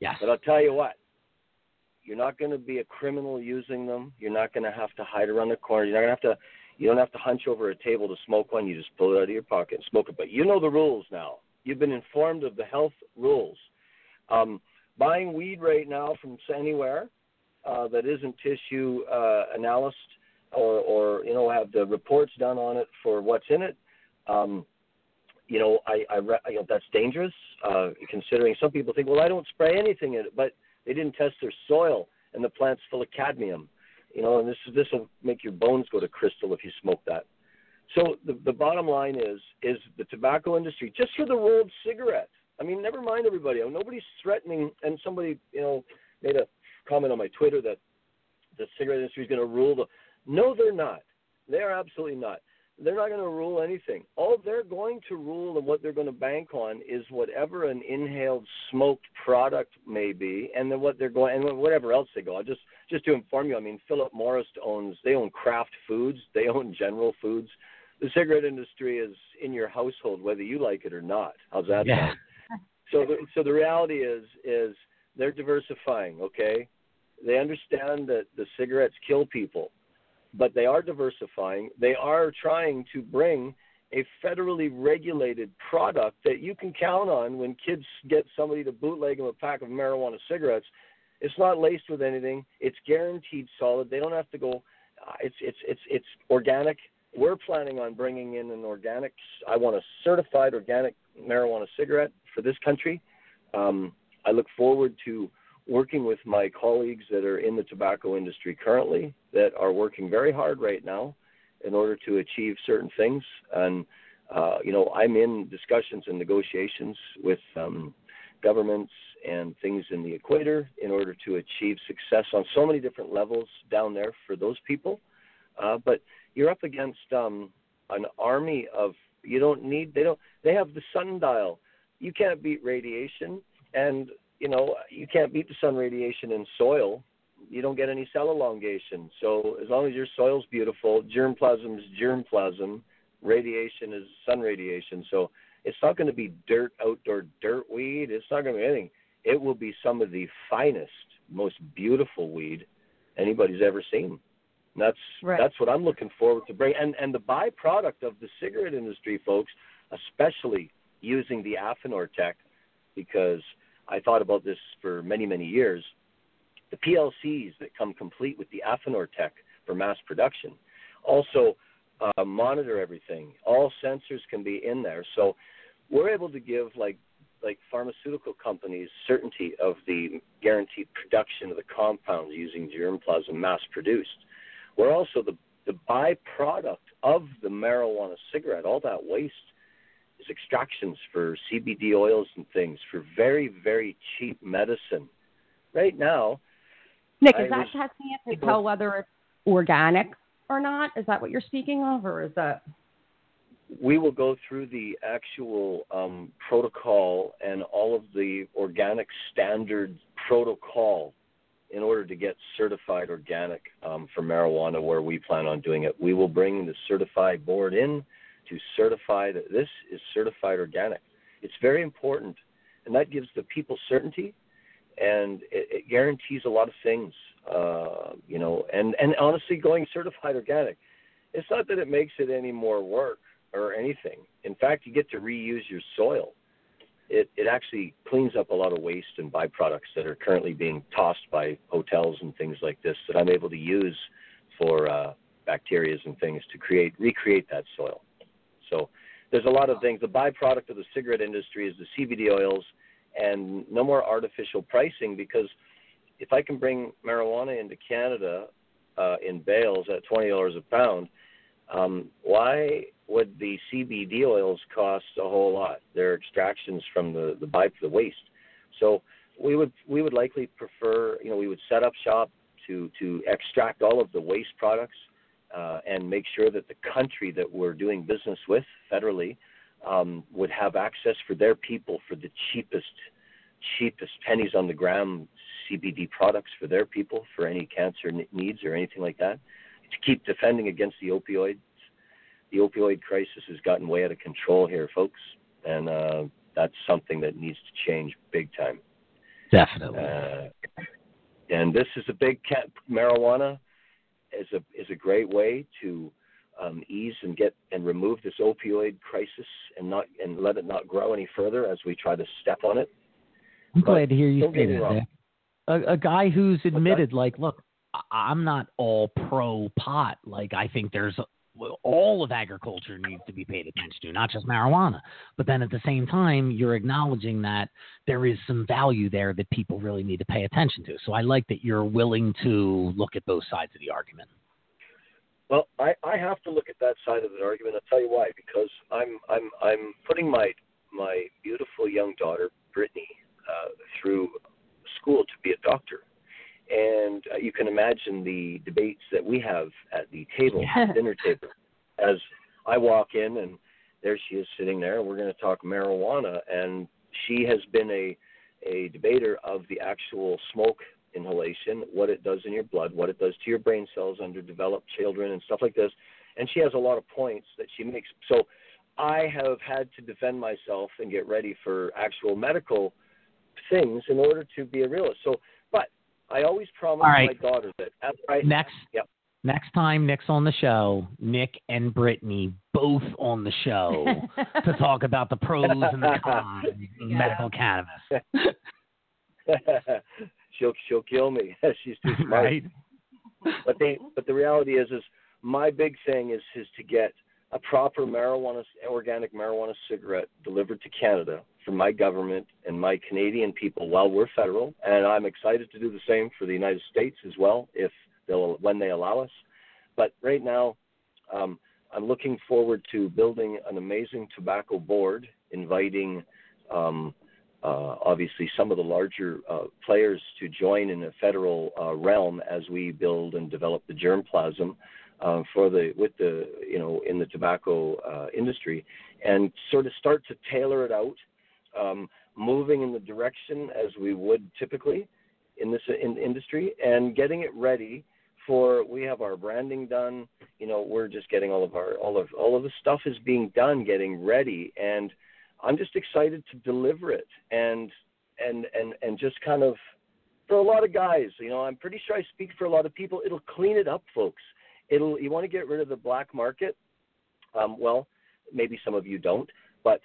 yes, But I'll tell you what, you're not going to be a criminal using them. You're not going to have to hide around the corner. You're not going to have to. You don't have to hunch over a table to smoke one. You just pull it out of your pocket and smoke it. But you know the rules now. You've been informed of the health rules. Um, buying weed right now from anywhere uh, that isn't tissue uh, analyzed or, or you know have the reports done on it for what's in it. Um, you know, I, I, re- you know that's dangerous. Uh, considering some people think, well, I don't spray anything in it, but they didn't test their soil, and the plant's full of cadmium. You know, and this this will make your bones go to crystal if you smoke that. So the the bottom line is is the tobacco industry just for the rolled cigarette. I mean, never mind everybody. Nobody's threatening. And somebody, you know, made a comment on my Twitter that the cigarette industry is going to rule the. No, they're not. They are absolutely not. They're not going to rule anything. All they're going to rule and what they're going to bank on is whatever an inhaled smoked product may be, and then what they're going and whatever else they go. I just just to inform you, I mean, Philip Morris owns they own Kraft Foods, they own General Foods. The cigarette industry is in your household, whether you like it or not. How's that Yeah. sound? So, the, so the reality is, is they're diversifying. Okay, they understand that the cigarettes kill people, but they are diversifying. They are trying to bring a federally regulated product that you can count on when kids get somebody to bootleg them a pack of marijuana cigarettes. It's not laced with anything. It's guaranteed solid. They don't have to go. Uh, it's it's it's it's organic. We're planning on bringing in an organic. I want a certified organic marijuana cigarette for this country. Um, I look forward to working with my colleagues that are in the tobacco industry currently that are working very hard right now in order to achieve certain things. And uh, you know, I'm in discussions and negotiations with um, governments and things in the equator in order to achieve success on so many different levels down there for those people. Uh, but you're up against um, an army of you don't need they don't they have the sundial. You can't beat radiation, and you know you can't beat the sun radiation in soil. You don't get any cell elongation. So as long as your soil's beautiful, germplasm is germplasm, radiation is sun radiation. So it's not going to be dirt outdoor dirt weed. It's not going to be anything. It will be some of the finest, most beautiful weed anybody's ever seen. And that's Right. that's what I'm looking forward to bring. And and the byproduct of the cigarette industry, folks, especially using the Affinor tech, because I thought about this for many many years. The PLCs that come complete with the Affinor tech for mass production also uh, monitor everything. All sensors can be in there, so we're able to give like like pharmaceutical companies certainty of the guaranteed production of the compounds using germplasm mass produced. We're also the the byproduct of the marijuana cigarette. All that waste extractions for CBD oils and things for very very cheap medicine. Right now, Nick, I is that was- testing it to tell whether it's organic or not? Is that what you're speaking of, or is that? we will go through the actual um, protocol and all of the organic standard protocol in order to get certified organic um, for marijuana where we plan on doing it. We will bring the certified board in to certify that this is certified organic. It's very important, and that gives the people certainty, and it, it guarantees a lot of things. Uh, you know, and and honestly, going certified organic, it's not that it makes it any more work or anything. In fact, you get to reuse your soil. It it actually cleans up a lot of waste and byproducts that are currently being tossed by hotels and things like this that I'm able to use for uh, bacteria and things to create recreate that soil. So there's a lot of things. The byproduct of the cigarette industry is the CBD oils and no more artificial pricing because if I can bring marijuana into Canada uh, in bales at twenty dollars a pound, um, why would the CBD oils cost a whole lot? They're extractions from the the by the waste. So we would we would likely prefer you know we would set up shop to to extract all of the waste products uh, and make sure that the country that we're doing business with federally um, would have access for their people for the cheapest cheapest pennies on the gram CBD products for their people for any cancer needs or anything like that to keep defending against the opioids. The opioid crisis has gotten way out of control here, folks, and uh, that's something that needs to change big time. Definitely. Uh, and this is a big cat marijuana is a is a great way to um, ease and get and remove this opioid crisis and not and let it not grow any further as we try to step on it. I'm but glad to hear you say that. A, a guy who's admitted, like, look, I'm not all pro pot. Like, I think there's all of agriculture needs to be paid attention to, not just marijuana. But then at the same time, you're acknowledging that there is some value there that people really need to pay attention to. So I like that you're willing to look at both sides of the argument. Well, I, I have to look at that side of the argument. I'll tell you why. Because I'm I'm I'm putting my my beautiful young daughter Brittany uh, through school to be a doctor, and uh, you can imagine the debates that we have at the table, Yeah. dinner table, as I walk in and there she is sitting there. We're going to talk marijuana, and she has been a a debater of the actual smoke inhalation, what it does in your blood, what it does to your brain cells under developed children, and stuff like this. And she has a lot of points that she makes. So I have had to defend myself and get ready for actual medical things in order to be a realist. So, I always promise All right. my daughter that after I Next, Yep. next time Nick's on the show, Nick and Brittany both on the show *laughs* to talk about the pros and the cons of *laughs* medical cannabis. *laughs* she'll she'll kill me. She's too smart. Right? But they but the reality is is my big thing is is to get a proper marijuana organic marijuana cigarette delivered to Canada from my government and my Canadian people while we're federal and I'm excited to do the same for the United States as well if they'll when they allow us. But right now um, I'm looking forward to building an amazing tobacco board, inviting um, uh, obviously some of the larger uh, players to join in a federal uh, realm as we build and develop the germplasm uh, for the with the you know in the tobacco uh, industry, and sort of start to tailor it out, um, moving in the direction as we would typically in this in industry, and getting it ready for we have our branding done. You know, we're just getting all of our all of all of the stuff is being done, getting ready, and I'm just excited to deliver it and and and and just kind of for a lot of guys, you know, I'm pretty sure I speak for a lot of people. It'll clean it up, folks. It'll you want to get rid of the black market. Um, well, maybe some of you don't, but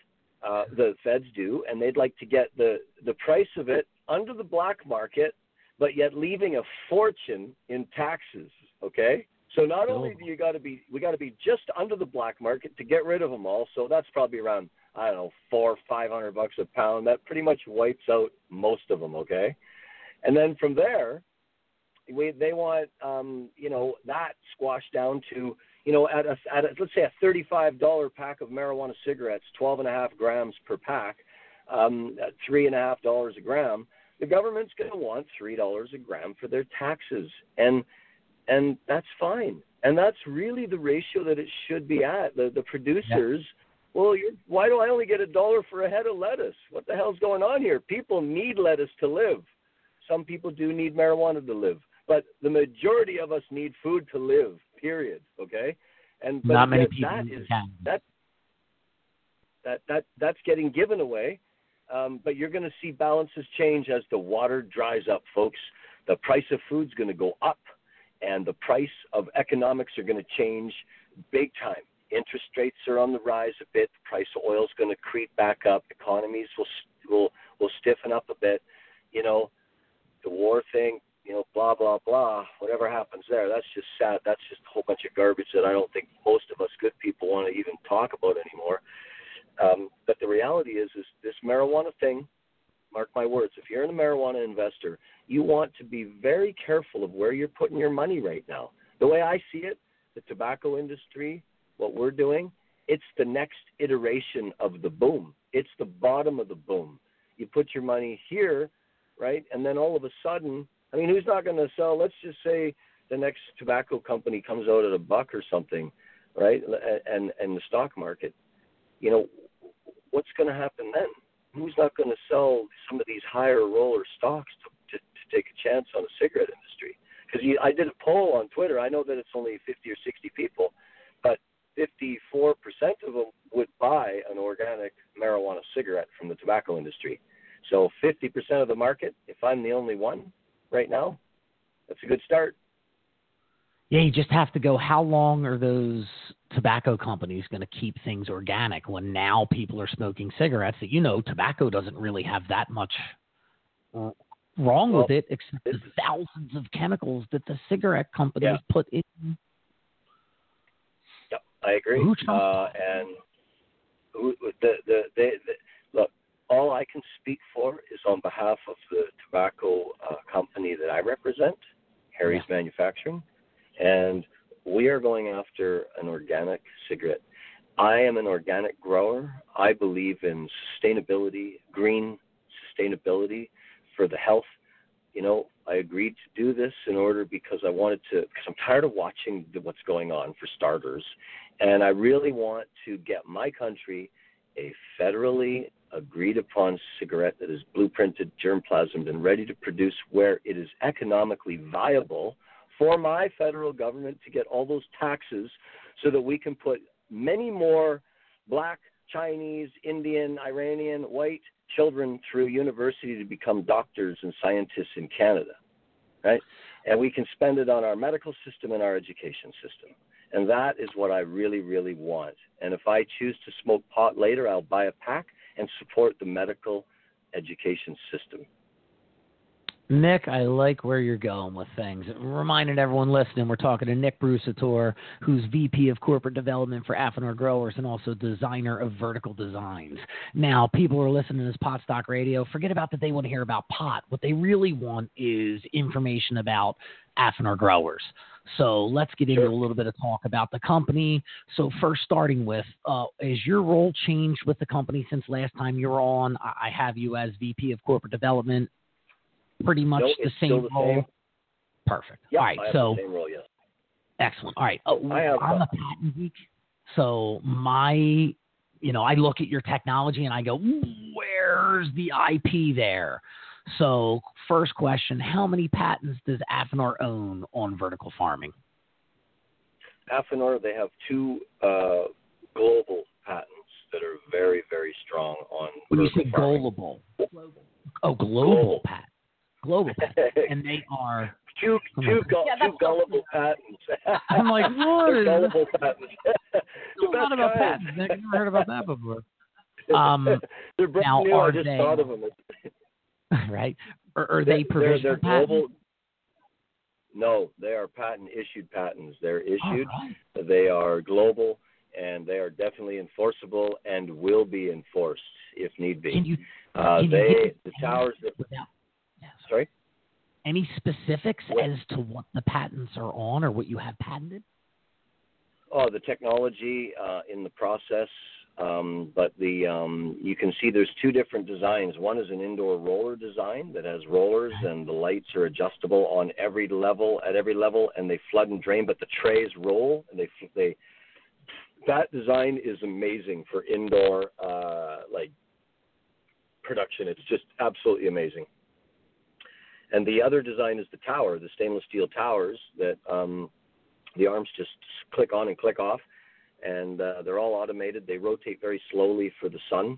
uh, the feds do, and they'd like to get the the price of it under the black market, but yet leaving a fortune in taxes. Okay, so not only do you got to be we got to be just under the black market to get rid of them all. So that's probably around I don't know four five hundred bucks a pound. That pretty much wipes out most of them. Okay, and then from there, we they want um, you know that squashed down to you know at a, at a, let's say a thirty five dollar pack of marijuana cigarettes, twelve and a half grams per pack, um, at three and a half dollars a gram. The government's going to want three dollars a gram for their taxes, and and that's fine. And that's really the ratio that it should be at. The the producers. Well, you're, why do I only get a dollar for a head of lettuce? What the hell's going on here? People need lettuce to live. Some people do need marijuana to live, but the majority of us need food to live. Period. Okay, and but Not many that- people that is cannabis. that that that that's getting given away. Um, but you're going to see balances change as the water dries up, folks. The price of food's going to go up, and the price of economics are going to change big time. Interest rates are on the rise a bit. The price of oil is going to creep back up. Economies will will will stiffen up a bit. You know, the war thing. You know, blah blah blah. Whatever happens there, that's just sad. That's just a whole bunch of garbage that I don't think most of us good people want to even talk about anymore. Um, but the reality is, is this marijuana thing. Mark my words. If you're a marijuana investor, you want to be very careful of where you're putting your money right now. The way I see it, the tobacco industry, what we're doing, it's the next iteration of the boom. It's the bottom of the boom. You put your money here, right, and then all of a sudden, I mean, who's not going to sell? Let's just say the next tobacco company comes out at a buck or something, right, and and the stock market. You know, what's going to happen then? Who's not going to sell some of these higher roller stocks to, to, to take a chance on the cigarette industry? Because I did a poll on Twitter. I know that it's only 50 or 60 people, but 54% of them would buy an organic marijuana cigarette from the tobacco industry. So 50% of the market, if I'm the only one right now, that's a good start. Yeah, you just have to go. How long are those tobacco companies going to keep things organic when now people are smoking cigarettes? That you know, tobacco doesn't really have that much wrong with it, except the thousands of chemicals that the cigarette companies Yeah. put in. Yep, I agree. Uh, and who, the, the, the, the, look, all I can speak for is on behalf of the tobacco uh, company that I represent, Harry's Manufacturing, and we are going after an organic cigarette. I am an organic grower. I believe in sustainability, green sustainability for the health. You know, I agreed to do this in order because I wanted to, because I'm tired of watching the, what's going on for starters. And I really want to get my country a federally agreed upon cigarette that is blueprinted, germplasmed, and ready to produce where it is economically viable for my federal government to get all those taxes so that we can put many more black, Chinese, Indian, Iranian, white children through university to become doctors and scientists in Canada, right? And we can spend it on our medical system and our education system. And that is what I really, really want. And if I choose to smoke pot later, I'll buy a pack and support the medical education system. Nick, I like where you're going with things. Reminding everyone listening, we're talking to Nick Brusatore, who's VP of Corporate Development for Affinor Growers and also designer of vertical designs. Now, people are listening to this Pot Stock Radio, forget about that they want to hear about pot. What they really want is information about Affinor Growers. So let's get into a little bit of talk about the company. So first, starting with, uh, is your role changed with the company since last time you were on? I I have you as VP of Corporate Development. Pretty much No, the same the role. same. Perfect. Yeah, All right. So role, yes. excellent. All right. Oh, have, I'm uh, a patent geek, so my, you know, I look at your technology and I go, where's the IP there? So first question: How many patents does Affinor own on vertical farming? Affinor, they have two uh, global patents that are very, very strong on When you say vertical farming. global, oh, global, Global. patent, global patent, *laughs* and they are. two I'm two, like- gu- Yeah, two that's gullible patents. *laughs* I'm like, what They're is gullible patents. *laughs* a the best about kind. patents. I've never heard about that before. Um, They're brand now, new. I are just they- thought of them. *laughs* right? Or are they provisional they're global. patents? No, they are patent issued patents. They're issued. right. They are global, and they are definitely enforceable and will be enforced if need be. Can you Uh, can you they give the towers that without sorry. any specifics What? as to what the patents are on or what you have patented? Oh, the technology uh, in the process, um, but the um, you can see there's two different designs. One is an indoor roller design that has rollers and the lights are adjustable on every level at every level, and they flood and drain, but the trays roll and they they. That design is amazing for indoor uh, like production. It's just absolutely amazing. And the other design is the tower, the stainless steel towers that um, the arms just click on and click off, and uh, they're all automated. They rotate very slowly for the sun,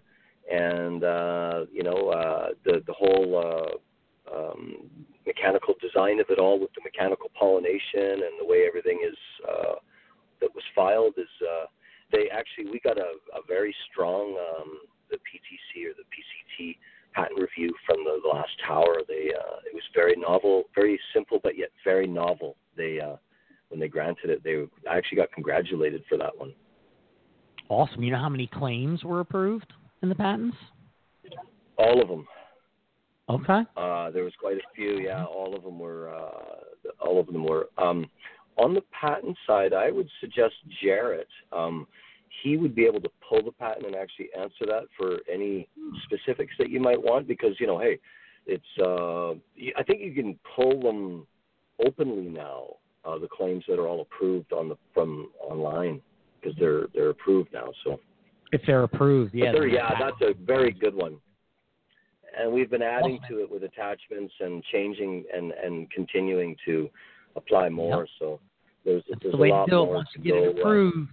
and uh, you know uh, the the whole uh, um, mechanical design of it all with the mechanical pollination and the way everything is uh, that was filed is uh, they actually we got a, a very strong um, the PTC or the PCT patent review from the, last tower. They uh, it was very novel, very simple, but yet very novel. They uh, when they granted it, they I actually got congratulated for that one. Awesome. You know how many claims were approved in the patents? All of them. Okay. Uh, there was quite a few. Yeah, all of them were. Uh, all of them were. Um, on the patent side, I would suggest Jarrett. Um, he would be able to pull the patent and actually answer that for any specifics that you might want because you know, hey, it's. Uh, I think you can pull them openly now. Uh, the claims that are all approved on the from online because they're they're approved now. So. If they're approved, yeah. Then yeah, that's a very good one. And we've been adding to it with attachments and changing and and continuing to apply more. So there's That's there's the way a to do it. more Once to you get it uh, approved,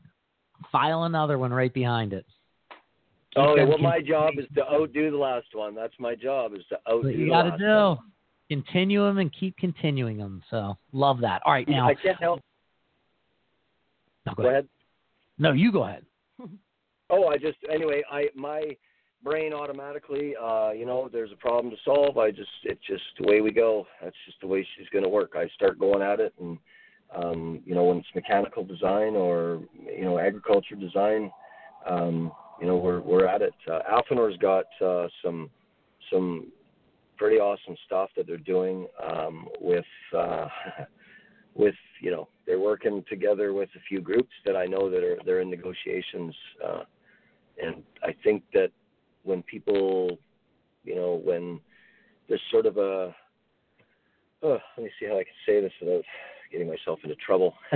file another one right behind it. Keep Oh, yeah, well, my job is to outdo the last one. That's my job is to outdo what you the got to last do. one. Continue them and keep continuing them. So love that. All right, now I can't help. no, go Go ahead. ahead. No, you go ahead. Oh, I just anyway, I my brain automatically, uh, you know, there's a problem to solve. I just it's just the way we go. That's just the way she's going to work. I start going at it, and um, you know, when it's mechanical design or you know agriculture design, um, you know, we're we're at it. Uh, Affinor's got uh, some some pretty awesome stuff that they're doing um, with. Uh, *laughs* with you know they're working together with a few groups that I know that are they're in negotiations uh, and I think that when people, you know, when there's sort of a, oh, let me see how I can say this without getting myself into trouble. *laughs*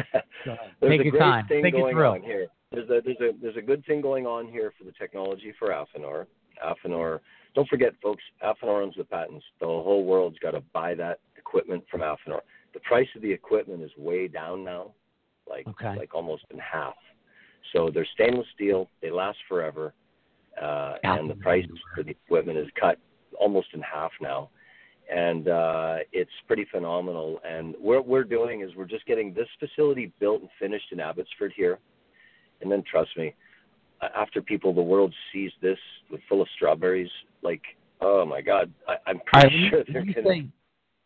there's Take a great time. thing it going on here. There's a there's a there's a good thing going on here for the technology for Affinor. Affinor. Don't forget, folks. Affinor owns the patents. The whole world's got to buy that equipment from Affinor. The price of the equipment is way down now, like Okay. like almost in half. So they're stainless steel. They last forever, uh, and the price for the equipment is cut almost in half now. And uh, it's pretty phenomenal. And what we're doing is we're just getting this facility built and finished in Abbotsford here. And then trust me, after people, the world sees this with full of strawberries, like, oh my God, I, I'm pretty sure they're when you going to. say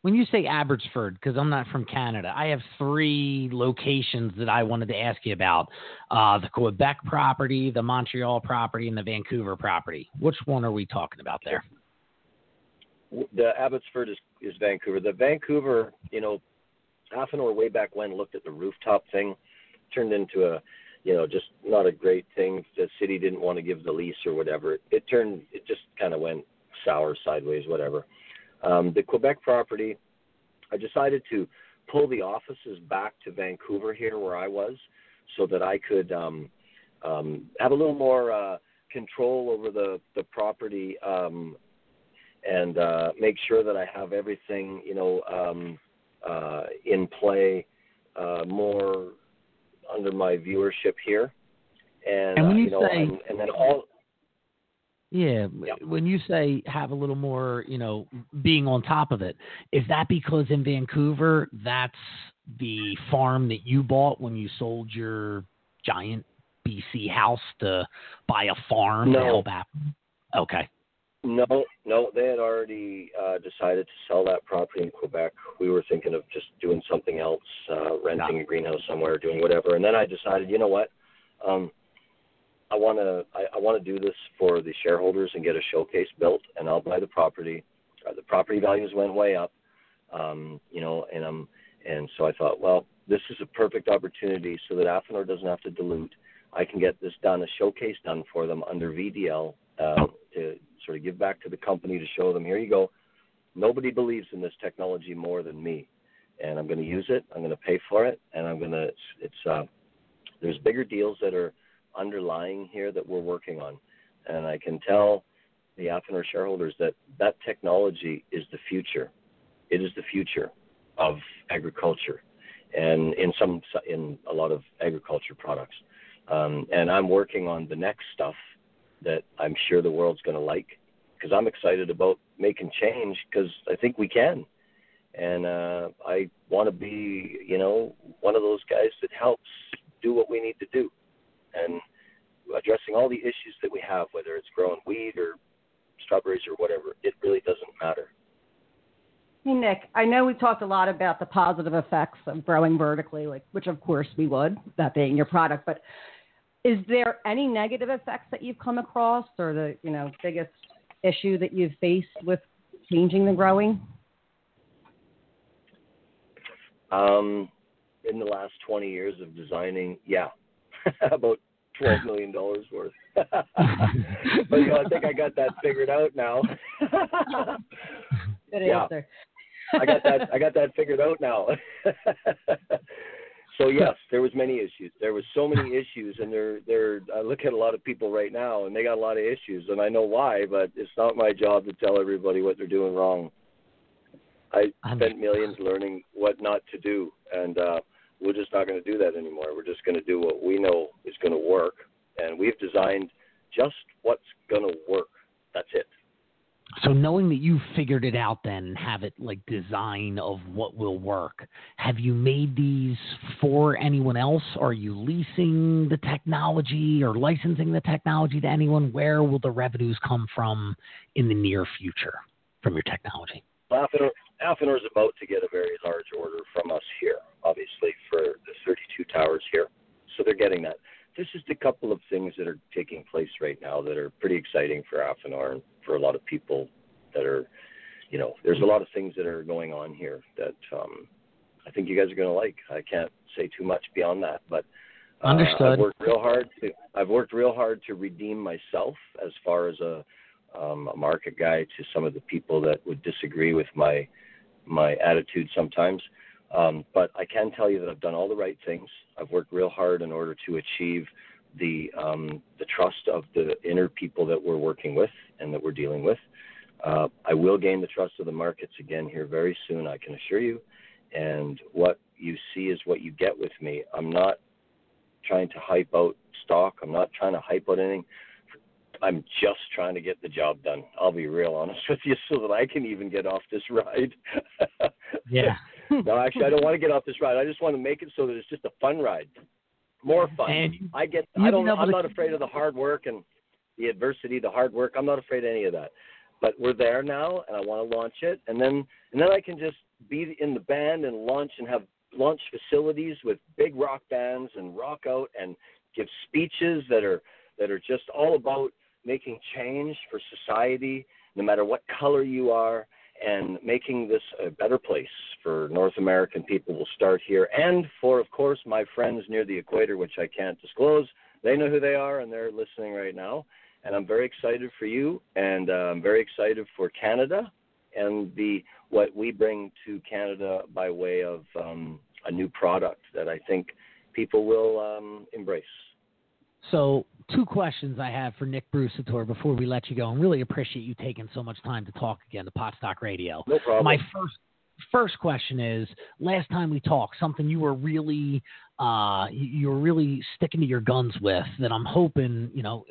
when you say Abbotsford, because I'm not from Canada, I have three locations that I wanted to ask you about: uh, the Quebec property, the Montreal property, and the Vancouver property. Which one are we talking about there? the Abbotsford is is Vancouver. The Vancouver, you know, half an hour way back when looked at the rooftop thing, turned into a, you know, just not a great thing. The city didn't want to give the lease or whatever. It turned, it just kind of went sour, sideways, whatever. Um, the Quebec property, I decided to pull the offices back to Vancouver here where I was, so that I could um, um, have a little more uh, control over the the property. Um, and uh, make sure that I have everything, you know, um, uh, in play uh, more under my viewership here. And, And when uh, you you know, say- and, and then all Yeah, Yeah. when you say have a little more, you know, being on top of it, is that because in Vancouver, that's the farm that you bought when you sold your giant BC house to buy a farm to No. help out? Okay. No, no, they had already uh, decided to sell that property in Quebec. We were thinking of just doing something else, uh, renting a greenhouse somewhere, doing whatever. And then I decided, you know what? Um, I want to I, I want to do this for the shareholders and get a showcase built, and I'll buy the property. Uh, the property values went way up, um, you know, and um, and so I thought, well, this is a perfect opportunity so that Affinor doesn't have to dilute. I can get this done, a showcase done for them under VDL uh, to sort of give back to the company to show them, here you go. Nobody believes in this technology more than me, and I'm going to use it. I'm going to pay for it, and I'm going to. It's, uh, there's bigger deals that are underlying here that we're working on, and I can tell the Affinor shareholders that that technology is the future. It is the future of agriculture, and in some in a lot of agriculture products. Um, and I'm working on the next stuff that I'm sure the world's going to like because I'm excited about making change because I think we can. And uh, I want to be, you know, one of those guys that helps do what we need to do and addressing all the issues that we have, whether it's growing weed or strawberries or whatever, it really doesn't matter. Hey Nick, I know we talked a lot about the positive effects of growing vertically, like which of course we would, that being your product, but is there any negative effects that you've come across or the, you know, biggest issue that you've faced with changing the growing? Um, in the last 20 years of designing, yeah, *laughs* about 12 million dollars worth. *laughs* but you know, I think I got that figured out now. *laughs* Good answer. I got that. I got that figured out now. So yes, there was many issues. There was so many issues, and there, there. I look at a lot of people right now, and they got a lot of issues, and I know why. But it's not my job to tell everybody what they're doing wrong. I spent millions learning what not to do, and uh, we're just not going to do that anymore. We're just going to do what we know is going to work, and we've designed just what's going to work. That's it. So knowing that you figured it out then and have it like design of what will work, have you made these for anyone else? Are you leasing the technology or licensing the technology to anyone? Where will the revenues come from in the near future from your technology? Affinor is about to get a very large order from us here, obviously, for the 32 towers here. So they're getting that. There's just a couple of things that are taking place right now that are pretty exciting for Affinor and for a lot of people that are, you know, there's a lot of things that are going on here that um, I think you guys are going to like. I can't say too much beyond that, but Uh, Understood. I've worked real hard to I've worked real hard to redeem myself as far as a um, a market guy to some of the people that would disagree with my my attitude sometimes. Um, but I can tell you that I've done all the right things. I've worked real hard in order to achieve the um, the trust of the inner people that we're working with and that we're dealing with. Uh, I will gain the trust of the markets again here very soon. I can assure you. And what you see is what you get with me. I'm not trying to hype out stock. I'm not trying to hype out anything. I'm just trying to get the job done. I'll be real honest with you so that I can even get off this ride. *laughs* Yeah. *laughs* no, actually, I don't want to get off this ride. I just want to make it so that it's just a fun ride, more fun. And I get. I don't. I'm not afraid of the hard work and the adversity, the hard work. I'm not afraid of any of that. But we're there now, and I want to launch it, and then and then I can just be in the band and launch and have launch facilities with big rock bands and rock out and give speeches that are that are just all about making change for society, no matter what color you are, and making this a better place for North American people will start here, and for, of course, my friends near the equator, which I can't disclose. They know who they are, and they're listening right now. And I'm very excited for you, and uh, I'm very excited for Canada and the what we bring to Canada by way of um, a new product that I think people will um, embrace. So, two questions I have for Nick Brusatore before we let you go, and really appreciate you taking so much time to talk again to Potstock Radio. No problem. My first first question is: last time we talked, something you were really uh, you you were really sticking to your guns with that I'm hoping you know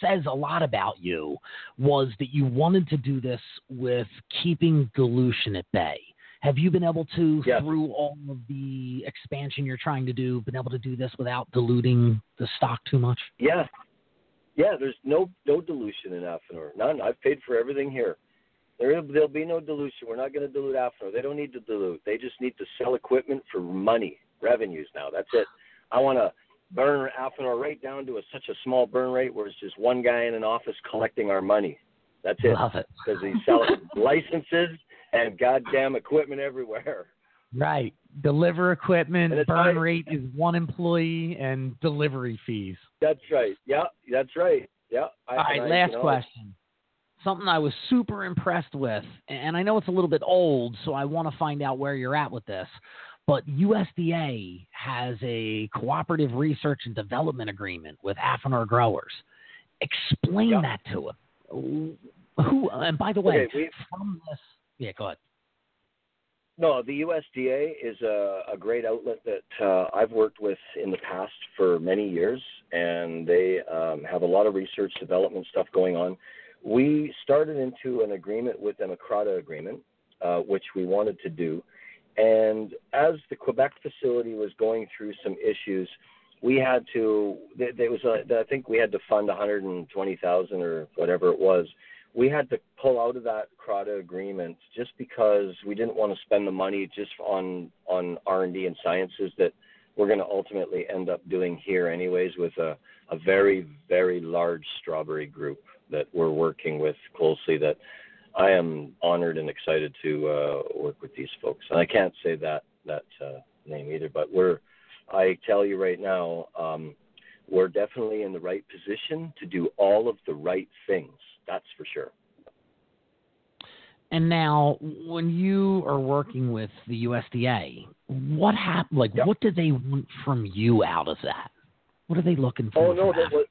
says a lot about you was that you wanted to do this with keeping dilution at bay. Have you been able to, Yes. through all of the expansion you're trying to do, been able to do this without diluting the stock too much? Yeah, yeah. There's no no dilution in Affinor. None. I've paid for everything here. There there'll be no dilution. We're not going to dilute Affinor. They don't need to dilute. They just need to sell equipment for money, revenues. Now that's it. I want to burn Affinor right down to a, such a small burn rate where it's just one guy in an office collecting our money. That's it. Love it. Because he's selling *laughs* licenses and goddamn equipment everywhere. Right. Deliver equipment, burn right. rate is one employee, and delivery fees. That's right. Yeah, that's right. Yeah. I, All right, I- last you know, question. Something I was super impressed with, and I know it's a little bit old, so I want to find out where you're at with this. But USDA has a cooperative research and development agreement with Affinor growers. Explain Yeah. that to us. Who? And by the way, Okay, from this, yeah, go ahead. No, the USDA is a, a great outlet that uh, I've worked with in the past for many years, and they um, have a lot of research development stuff going on. We started into an agreement with them, a CRADA agreement, uh, which we wanted to do. And as the Quebec facility was going through some issues, we had to. There was a, I think we had to fund 120,000 or whatever it was we had to pull out of that CRADA agreement just because we didn't want to spend the money just on on R and D and sciences that we're going to ultimately end up doing here anyways with a a very very large strawberry group that we're working with closely that I am honored and excited to uh, work with these folks and I can't say that that uh, name either but we're I tell you right now um, we're definitely in the right position to do all of the right things. That's for sure. And now, when you are working with the USDA, what hap- Like, Yep. what do they want from you out of that? What are they looking for? Oh no, that was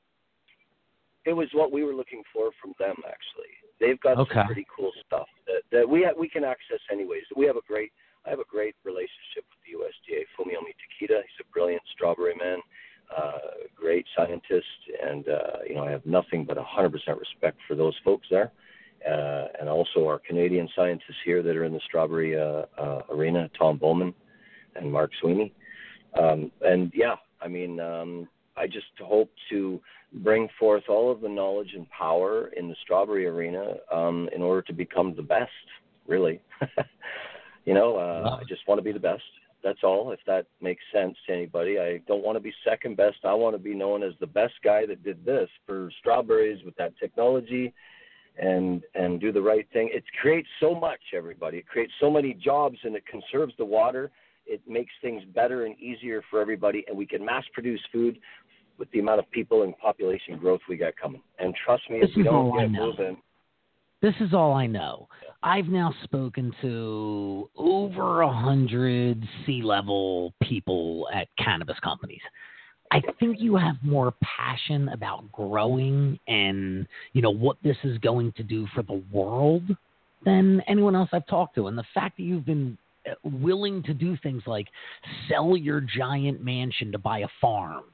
it was what we were looking for from them actually. They've got Okay. some pretty cool stuff that, that we ha- we can access anyways. We have a great I have a great relationship with the USDA. Fumiomi Takeda, he's a brilliant strawberry man, uh, great scientist, and uh, you know I have nothing but 100% respect for those folks there, uh, and also our Canadian scientists here that are in the strawberry uh, uh, arena, Tom Bowman and Mark Sweeney, um, and yeah, I mean um, I just hope to bring forth all of the knowledge and power in the strawberry arena um, in order to become the best. Really, *laughs* you know, uh, I just want to be the best. That's all. If that makes sense to anybody, I don't want to be second best. I want to be known as the best guy that did this for strawberries with that technology, and and do the right thing. It creates so much. Everybody, it creates so many jobs, and it conserves the water. it makes things better and easier for everybody, and we can mass produce food with the amount of people and population growth we got coming. And trust me, This if we don't get moving, This is all I know. I've now spoken to over a hundred C-level people at cannabis companies. I think you have more passion about growing and you know what this is going to do for the world than anyone else I've talked to. And the fact that you've been uh, willing to do things like sell your giant mansion to buy a farm,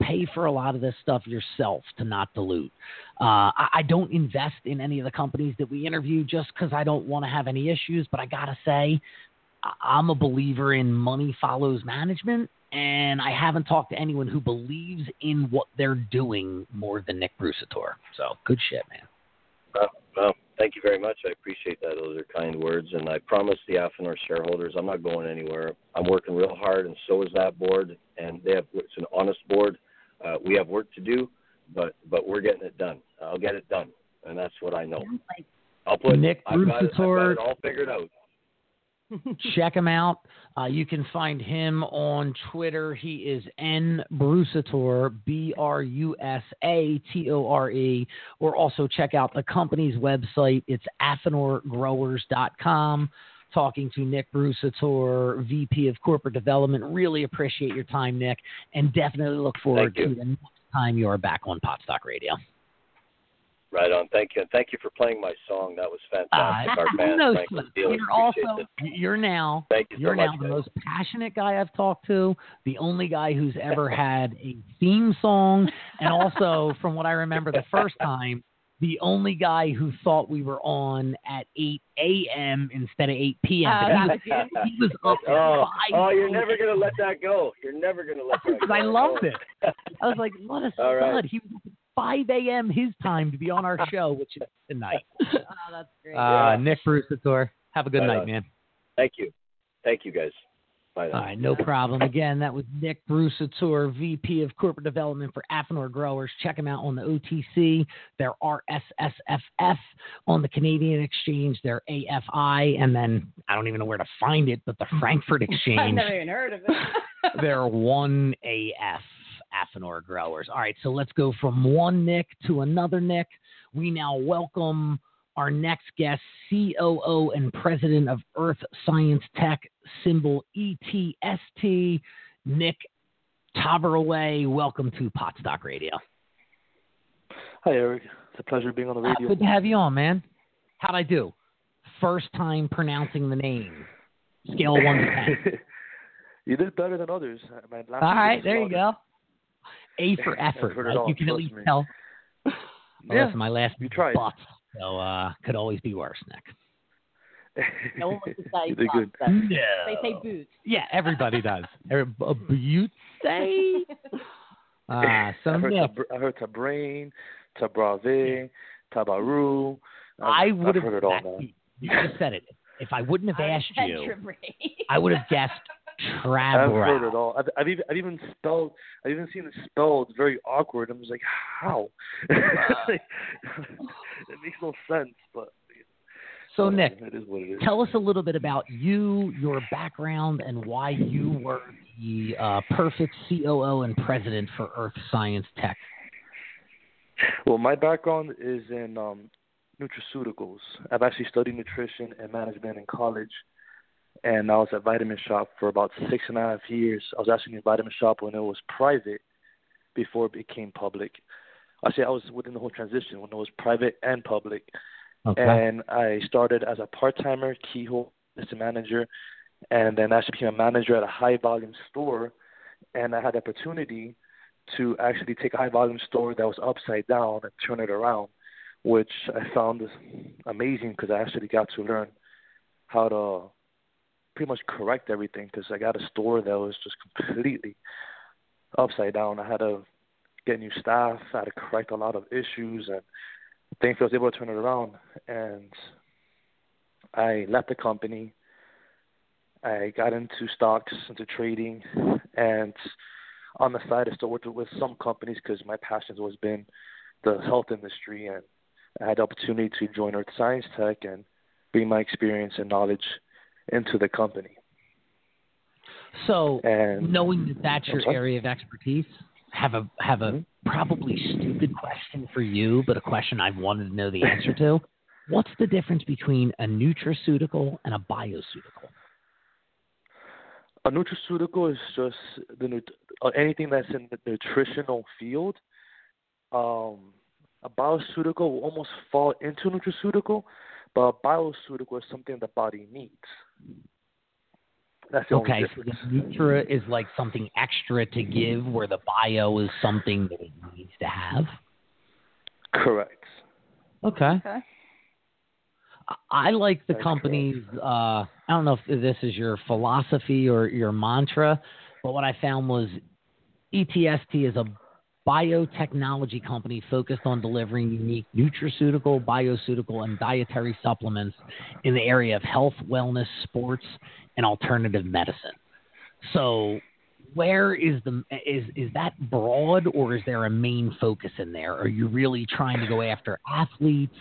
pay for a lot of this stuff yourself to not dilute. Uh, I, I don't invest in any of the companies that we interview just because I don't want to have any issues. But I gotta say, I'm a believer in money follows management, and I haven't talked to anyone who believes in what they're doing more than Nick Brusatore. So good shit, man. Well, well, thank you very much. I appreciate that. Those are kind words. And I promise the Affinor shareholders I'm not going anywhere. I'm working real hard, and so is that board. And they have it's an honest board. Uh, we have work to do, but but we're getting it done. I'll get it done, and that's what I know. I'll put Nick I've got, it, I've got it all figured out. *laughs* Check him out. Uh, you can find him on Twitter. He is N Brusatore, B R U S A T O R E. Or also check out the company's website. It's affinorgrowers.com. Talking to Nick Brusatore, VP of Corporate Development. Really appreciate your time, Nick, and definitely look forward to the next time you are back on Potstock Radio. Right on. Thank you. And thank you for playing my song. That was Uh, fantastic. Our band, no, you're also you're now Thank you You're much. now the guys. most passionate guy I've talked to, the only guy who's ever had a theme song, and also, from what I remember the first time, the only guy who thought we were on at 8 a.m. instead of 8 p.m. Oh, But that he, was, he was up at *laughs* Oh, 5 oh, you're never gonna let that go. You're never gonna let that Because go. I loved it. *laughs* I was like, what a All stud. right. He was up at 5 a.m. his time to be on our show, which is tonight. *laughs* Oh, that's great. Uh, Yeah. Nick Brusatore, have a good Right night, on. man. Thank you. Thank you, guys. Bye. All right, no problem. Again, that was Nick Brusatore, VP of Corporate Development for Affinor Growers. Check him out on the OTC. They're RSSFF on the Canadian Exchange. They're AFI, and then I don't even know where to find it, but the *laughs* Frankfurt Exchange. I've Exchange. never even heard of it. *laughs* They're one AF Affinor Growers. All right, so let's go from one Nick to another Nick. We now welcome our next guest, COO and President of Earth Science Tech, symbol ETST, Nick Trabraue. Welcome to Potstock Radio. Hi, Eric. It's a pleasure being on the Uh, radio. good to have you on, man. How'd I do? First time pronouncing the name. Scale one to ten. *laughs* you did better than others. Uh, My last All right, there you go. A for *laughs* effort. right? You can at least me. tell. *laughs* Yeah, my last you tried. So uh, could always be worse, Nick. No one wants to say you did good. No. They say boots. Yeah, everybody does. Every- A *laughs* beauty. *laughs* Uh, so I heard, Nick, tab- I heard Tabrain, Tabrave, Tabaru. I've- I I've would have. heard it all now. You could have said it. If I wouldn't have asked you, I would have guessed I've heard it all. I've, I've even I've even spelled I've even seen it spelled very awkward. I'm just like, how? *laughs* it makes no sense, but So Nick, it is what it is. tell us a little bit about you, your background, and why you were the uh, perfect COO and president for Earth Science Tech. Well, my background is in um, nutraceuticals. I've actually studied nutrition and management in college, and I was at Vitamin Shoppe for about six and a half years. I was actually in Vitamin Shoppe when it was private before it became public. Actually, I was within the whole transition when it was private and public. Okay. And I started as a part-timer, keyhole assistant manager, and then actually became a manager at a high-volume store. And I had the opportunity to actually take a high-volume store that was upside down and turn it around, which I found amazing because I actually got to learn how to pretty much correct everything because I got a store that was just completely upside down. I had to get new staff, I had to correct a lot of issues, and thankfully I was able to turn it around. And I left the company. I got into stocks, into trading, and on the side, I still worked with some companies because my passion has always been the health industry, and I had the opportunity to join Earth Science Tech and bring my experience and knowledge into the company. So, And knowing that that's your sorry? area of expertise, have a have a Mhm. probably stupid question for you, but a question I've wanted to know the answer to. *laughs* What's the difference between a nutraceutical and a bioceutical? a nutraceutical is just the nut- uh, anything that's in the nutritional field. Um, a bioceutical will almost fall into nutraceutical, but a bioceutical is something the body needs. That's the only Okay, so difference. the Nutra is like something extra to give, where the bio is something that it needs to have. Correct. Okay. Okay. I- I like the That's company's. Uh, I don't know if this is your philosophy or your mantra, but what I found was ETST is a biotechnology company focused on delivering unique nutraceutical, bioceutical, and dietary supplements in the area of health, wellness, sports, and alternative medicine. So, where is the is is that broad, or is there a main focus in there? Are you really trying to go after athletes?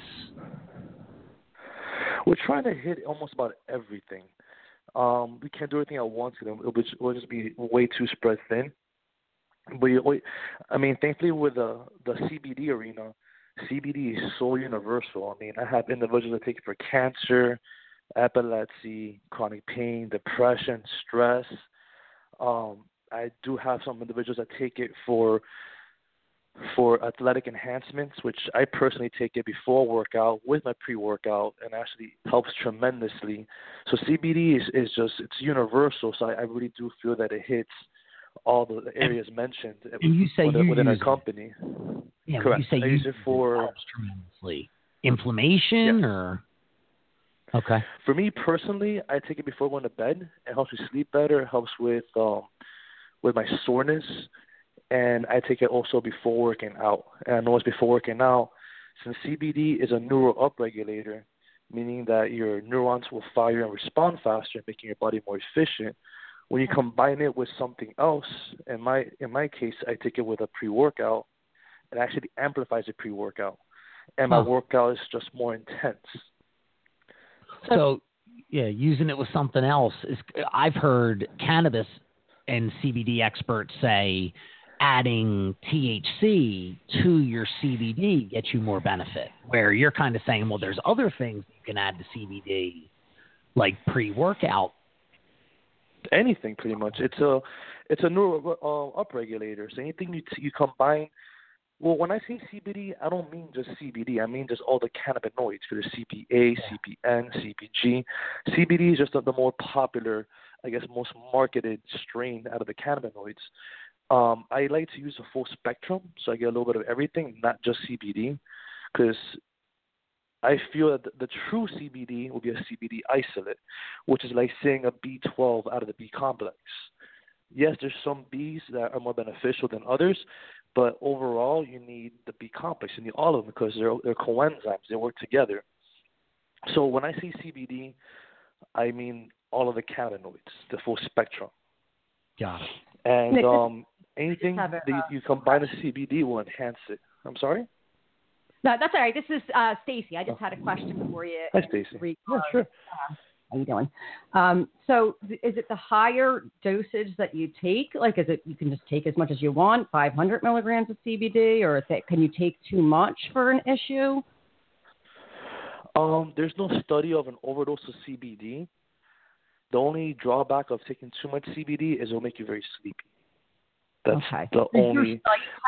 We're trying to hit almost about everything. Um, we can't do everything at once. You know, it'll, be, it'll just be way too spread thin. But always- I mean, thankfully with the the CBD arena, CBD is so universal. I mean, I have individuals that take it for cancer, epilepsy, chronic pain, depression, stress. Um, I do have some individuals that take it for for athletic enhancements, which I personally take it before workout with my pre-workout, and actually helps tremendously. So CBD is, is just it's universal. So I, I really do feel that it hits all the areas mentioned and you say within, you within our use it. company. Yeah, Correct. you say I use it for- tremendously. Inflammation or okay. For me personally, I take it before going to bed. It helps me sleep better. It helps with um, with my soreness, and I take it also before working out. And I know it's before working out, since CBD is a neural upregulator, meaning that your neurons will fire and respond faster, making your body more efficient. When you combine it with something else, in my in my case, I take it with a pre-workout. It actually amplifies the pre-workout, and my Huh. workout is just more intense. So yeah, using it with something else is. I've heard cannabis and CBD experts say adding THC to your CBD gets you more benefit. Where you're kind of saying, well, there's other things you can add to CBD, like pre-workout. Anything pretty much. It's a it's a neural uh, upregulator. So anything you you combine. Well, when I say CBD, I don't mean just CBD. I mean just all the cannabinoids. There's CBA, CBN, CBG. CBD is just the, the more popular, I guess, most marketed strain out of the cannabinoids. Um, I like to use a full spectrum, so I get a little bit of everything, not just CBD, because I feel that the, the true CBD will be a CBD isolate, which is like saying a B12 out of the B complex. Yes, there's some Bs that are more beneficial than others, but overall, you need the B complex. You need all of them because they're they're coenzymes. They work together. So when I say CBD, I mean all of the cannabinoids, the full spectrum. Got it. And Nick, um, anything a, that you, uh, you combine with CBD will enhance it. I'm sorry. No, that's all right. This is uh, Stacy. I just had a question for you. Hi, Stacy. Yeah, sure. How are you doing? Um, so, th- is it the higher dosage that you take? Like, is it you can just take as much as you want, 500 milligrams of CBD, or is it, can you take too much for an issue? Um, there's no study of an overdose of CBD. The only drawback of taking too much CBD is it'll make you very sleepy. That's okay. the Does only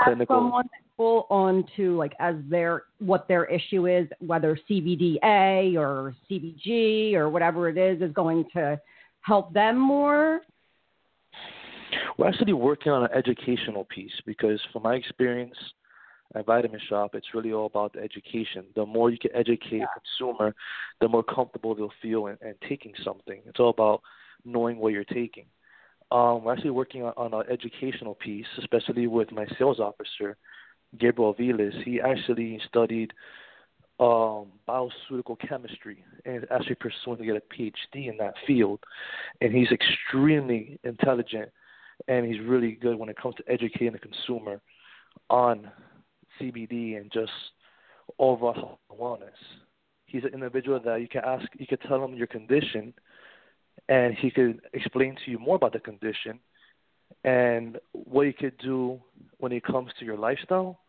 clinical. someone on to like as their what their issue is, whether CBDA or CBG or whatever it is, is going to help them more? We're actually working on an educational piece because, from my experience at Vitamin Shoppe, it's really all about the education. The more you can educate a consumer, the more comfortable they'll feel in, in taking something. It's all about knowing what you're taking. Um, we're actually working on, on an educational piece, especially with my sales officer, Gabriel Vilas. He actually studied um, bioceutical chemistry and actually pursuing to get a PhD in that field. And he's extremely intelligent and he's really good when it comes to educating the consumer on CBD and just overall wellness. He's an individual that you can ask, you can tell him your condition, and he could explain to you more about the condition and what you could do when it comes to your lifestyle,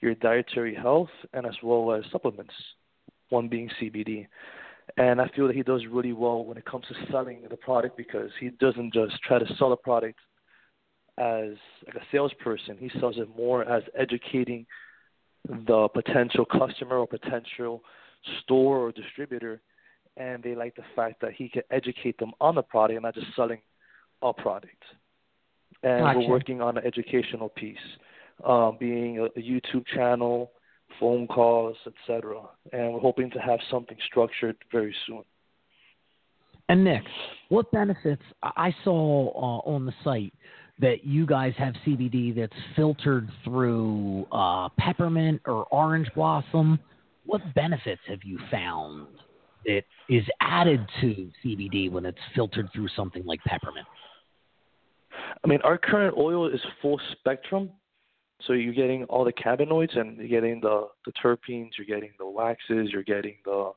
your dietary health, and as well as supplements, one being CBD. And I feel that he does really well when it comes to selling the product because he doesn't just try to sell a product as like a salesperson. He sells it more as educating the potential customer or potential store or distributor, and they like the fact that he can educate them on the product and not just selling a product. And Gotcha. we're working on an educational piece, um, being a, a YouTube channel, phone calls, etc. And we're hoping to have something structured very soon. And Nick, what benefits? I saw uh, on the site that you guys have CBD that's filtered through uh, peppermint or orange blossom. What benefits have you found that is added to CBD when it's filtered through something like peppermint? I mean, our current oil is full spectrum, so you're getting all the cannabinoids and you're getting the the terpenes, you're getting the waxes, you're getting the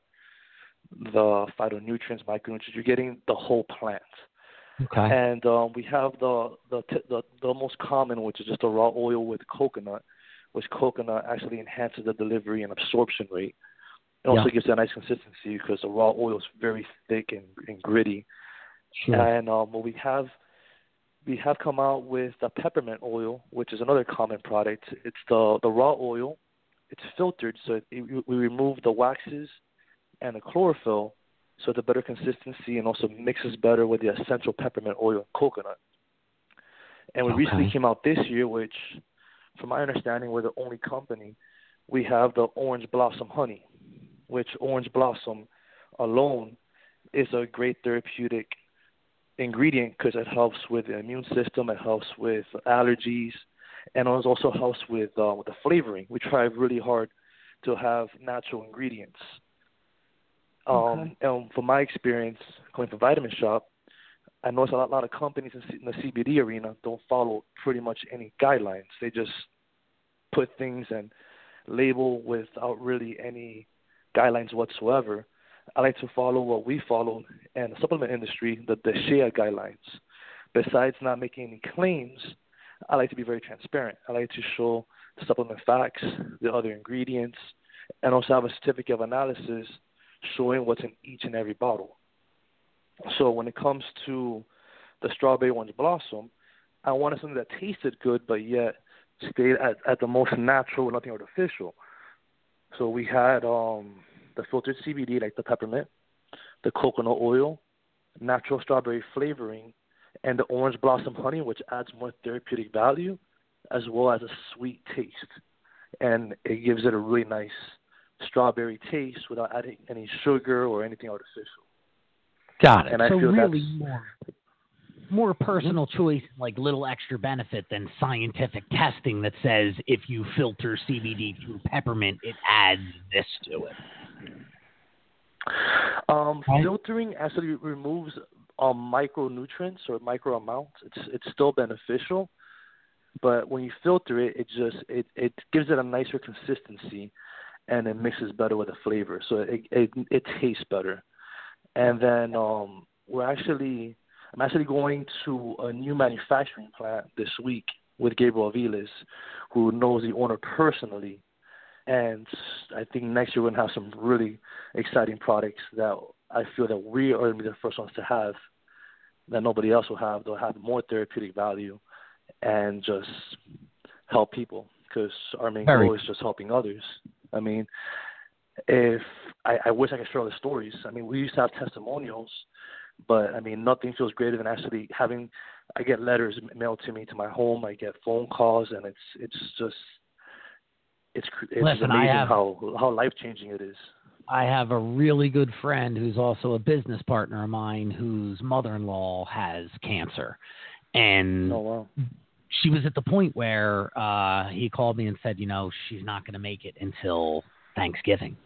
the phytonutrients, micronutrients, you're getting the whole plant. Okay. And um, we have the the, t- the the most common, which is just a raw oil with coconut, which coconut actually enhances the delivery and absorption rate. It also Yeah. gives it a nice consistency because the raw oil is very thick and, and gritty. Sure. And um, what we have we have come out with the peppermint oil, which is another common product. It's the the raw oil. It's filtered, so it, we remove the waxes and the chlorophyll, so it's a better consistency and also mixes better with the essential peppermint oil and coconut. And we recently came out this year, which, from my understanding, we're the only company. We have the orange blossom honey, which orange blossom alone is a great therapeutic ingredient because it helps with the immune system, it helps with allergies, and it also helps with uh, with the flavoring. We try really hard to have natural ingredients. Um, and from my experience going from Vitamin Shoppe, I notice a lot, a lot of companies in, C- in the CBD arena don't follow pretty much any guidelines. They just put things and label without really any guidelines whatsoever. I like to follow what we follow in the supplement industry, the, the SHEA guidelines. Besides not making any claims, I like to be very transparent. I like to show the supplement facts, the other ingredients, and also have a certificate of analysis showing what's in each and every bottle. So when it comes to the strawberry orange blossom, I wanted something that tasted good, but yet stayed at, at the most natural, nothing artificial. So we had um, the filtered CBD, like the peppermint, the coconut oil, natural strawberry flavoring, and the orange blossom honey, which adds more therapeutic value as well as a sweet taste. And it gives it a really nice strawberry taste without adding any sugar or anything artificial. Got it. and I so feel really that's- more more mm-hmm. personal choice, like little extra benefit than scientific testing that says if you filter CBD through peppermint, it adds this to it. Um. Filtering actually removes um, micronutrients or micro amounts. It's it's still beneficial, but when you filter it, it just it it gives it a nicer consistency, and it mixes better with the flavor, so it it it tastes better. And then um, we're actually I'm actually going to a new manufacturing plant this week with Gabriel Aviles, who knows the owner personally and I think next year we're gonna have some really exciting products that I feel that we are gonna be the first ones to have that nobody else will have. They'll have more therapeutic value and just help people because our main Very goal is just helping others. I mean, if I, I wish I could share all the stories. I mean, we used to have testimonials, but I mean, nothing feels greater than actually having. I get letters mailed to me to my home. I get phone calls, and it's it's just it's it's Listen, amazing have- how how life changing it is. I have a really good friend who's also a business partner of mine whose mother in law has cancer. And Oh wow. she was at the point where uh, he called me and said, you know, she's not going to make it until Thanksgiving.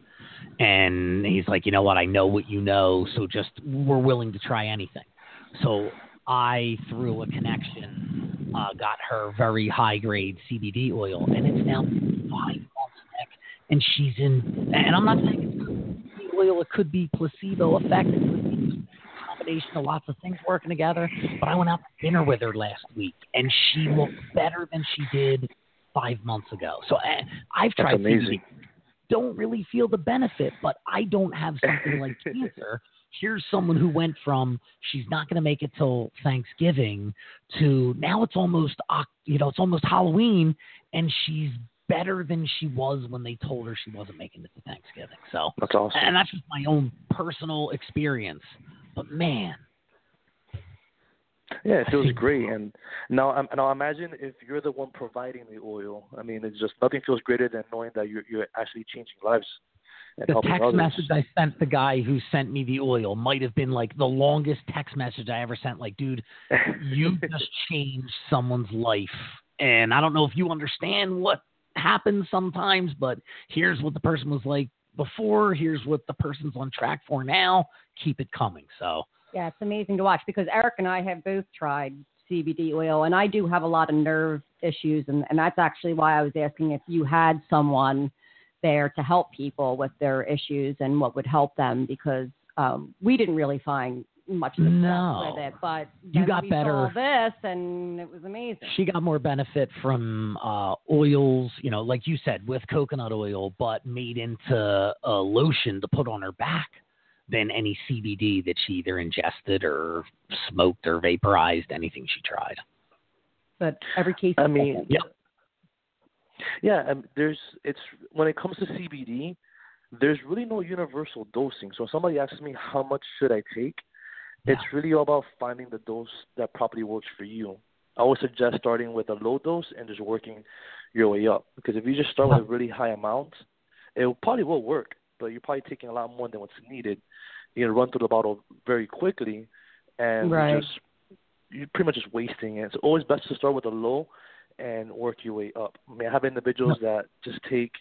And he's like, you know what? I know what you know, so just we're willing to try anything. So I, through a connection, uh, got her very high grade CBD oil, and it's now five months back, and she's in. And I'm not saying it's CBD oil; it could be placebo effect. It could be a combination of lots of things working together. But I went out to dinner with her last week, and she looked better than she did five months ago. So I, I've That's tried amazing. CBD. Don't really feel the benefit, but I don't have something like *laughs* cancer. Here's someone who went from she's not going to make it till Thanksgiving to now it's almost you know it's almost Halloween and she's better than she was when they told her she wasn't making it to Thanksgiving. So That's awesome. and that's just my own personal experience. But man, Yeah, it feels great. And now, um, now imagine if you're the one providing the oil. I mean, it's just nothing feels greater than knowing that you're you're actually changing lives the text others. message I sent the guy who sent me the oil might have been like the longest text message I ever sent. Like, dude, you *laughs* just changed someone's life. And I don't know if you understand what happens sometimes, but here's what the person was like before. Here's what the person's on track for now. Keep it coming. So, Yeah, it's amazing to watch because Eric and I have both tried CBD oil, and I do have a lot of nerve issues, and, and that's actually why I was asking if you had someone there to help people with their issues and what would help them because um, we didn't really find much success No. with it, but You got we better. Saw this, and it was amazing. she got more benefit from uh, oils, you know, like you said, with coconut oil, but made into a lotion to put on her back than any CBD that she either ingested or smoked or vaporized, anything she tried. But every case, I is mean. Yeah. Yeah, um, there's it's when it comes to CBD, there's really no universal dosing. So if somebody asks me how much should I take, it's really all about finding the dose that properly works for you. I would suggest starting with a low dose and just working your way up. Because if you just start with a really high amount, it probably will work, but you're probably taking a lot more than what's needed. You're gonna run through the bottle very quickly, and Right. you're just you're pretty much just wasting it. It's always best to start with a low and work your way up. I mean, I have individuals that just take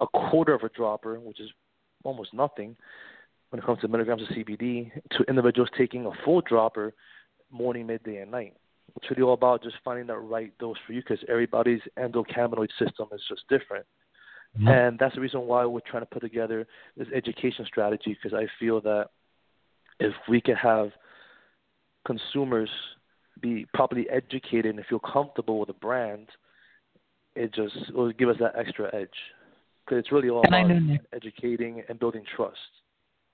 a quarter of a dropper, which is almost nothing when it comes to milligrams of CBD, to individuals taking a full dropper morning, midday, and night. It's really all about just finding that right dose for you because everybody's endocannabinoid system is just different. Mm-hmm. And that's the reason why we're trying to put together this education strategy because I feel that if we can have consumers be properly educated and feel comfortable with a brand, it just it will give us that extra edge. Because it's really all And about know, educating and building trust.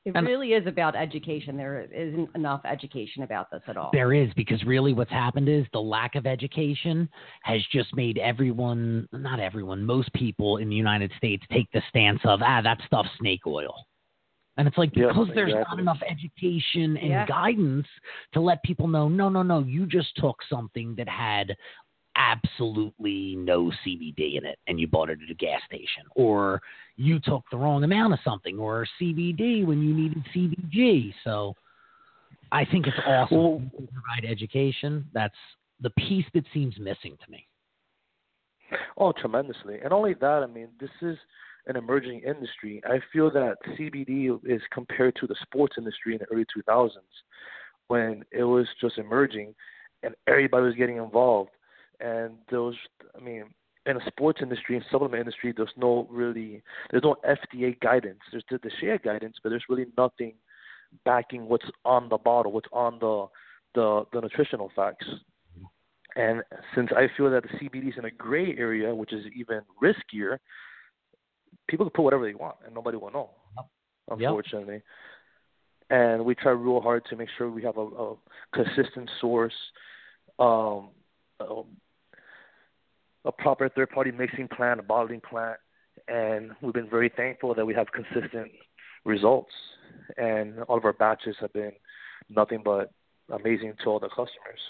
It And- really is about education. There isn't enough education about this at all. There is because really what's happened is the lack of education has just made everyone, not everyone, most people in the United States take the stance of, ah, that stuff's snake oil. And it's like Yep, because there's not enough education and Yeah. guidance to let people know, no, no, no, you just took something that had absolutely no CBD in it and you bought it at a gas station, or you took the wrong amount of something, or CBD when you needed CBG. So I think it's awesome Well- to provide education. That's the piece that seems missing to me. Oh, tremendously. And only that, I mean, this is an emerging industry. I feel that CBD is compared to the sports industry in the early 2000s when it was just emerging and everybody was getting involved. And those, I mean, in the sports industry and supplement industry, there's no really, there's no FDA guidance. There's the, the share guidance, but there's really nothing backing what's on the bottle, what's on the the, the nutritional facts. And since I feel that the CBD is in a gray area, which is even riskier, people can put whatever they want and nobody will know, Yep. unfortunately. And we try real hard to make sure we have a, a consistent source, um, a, a proper third party mixing plant, a bottling plant, and we've been very thankful that we have consistent results. And all of our batches have been nothing but amazing to all the customers.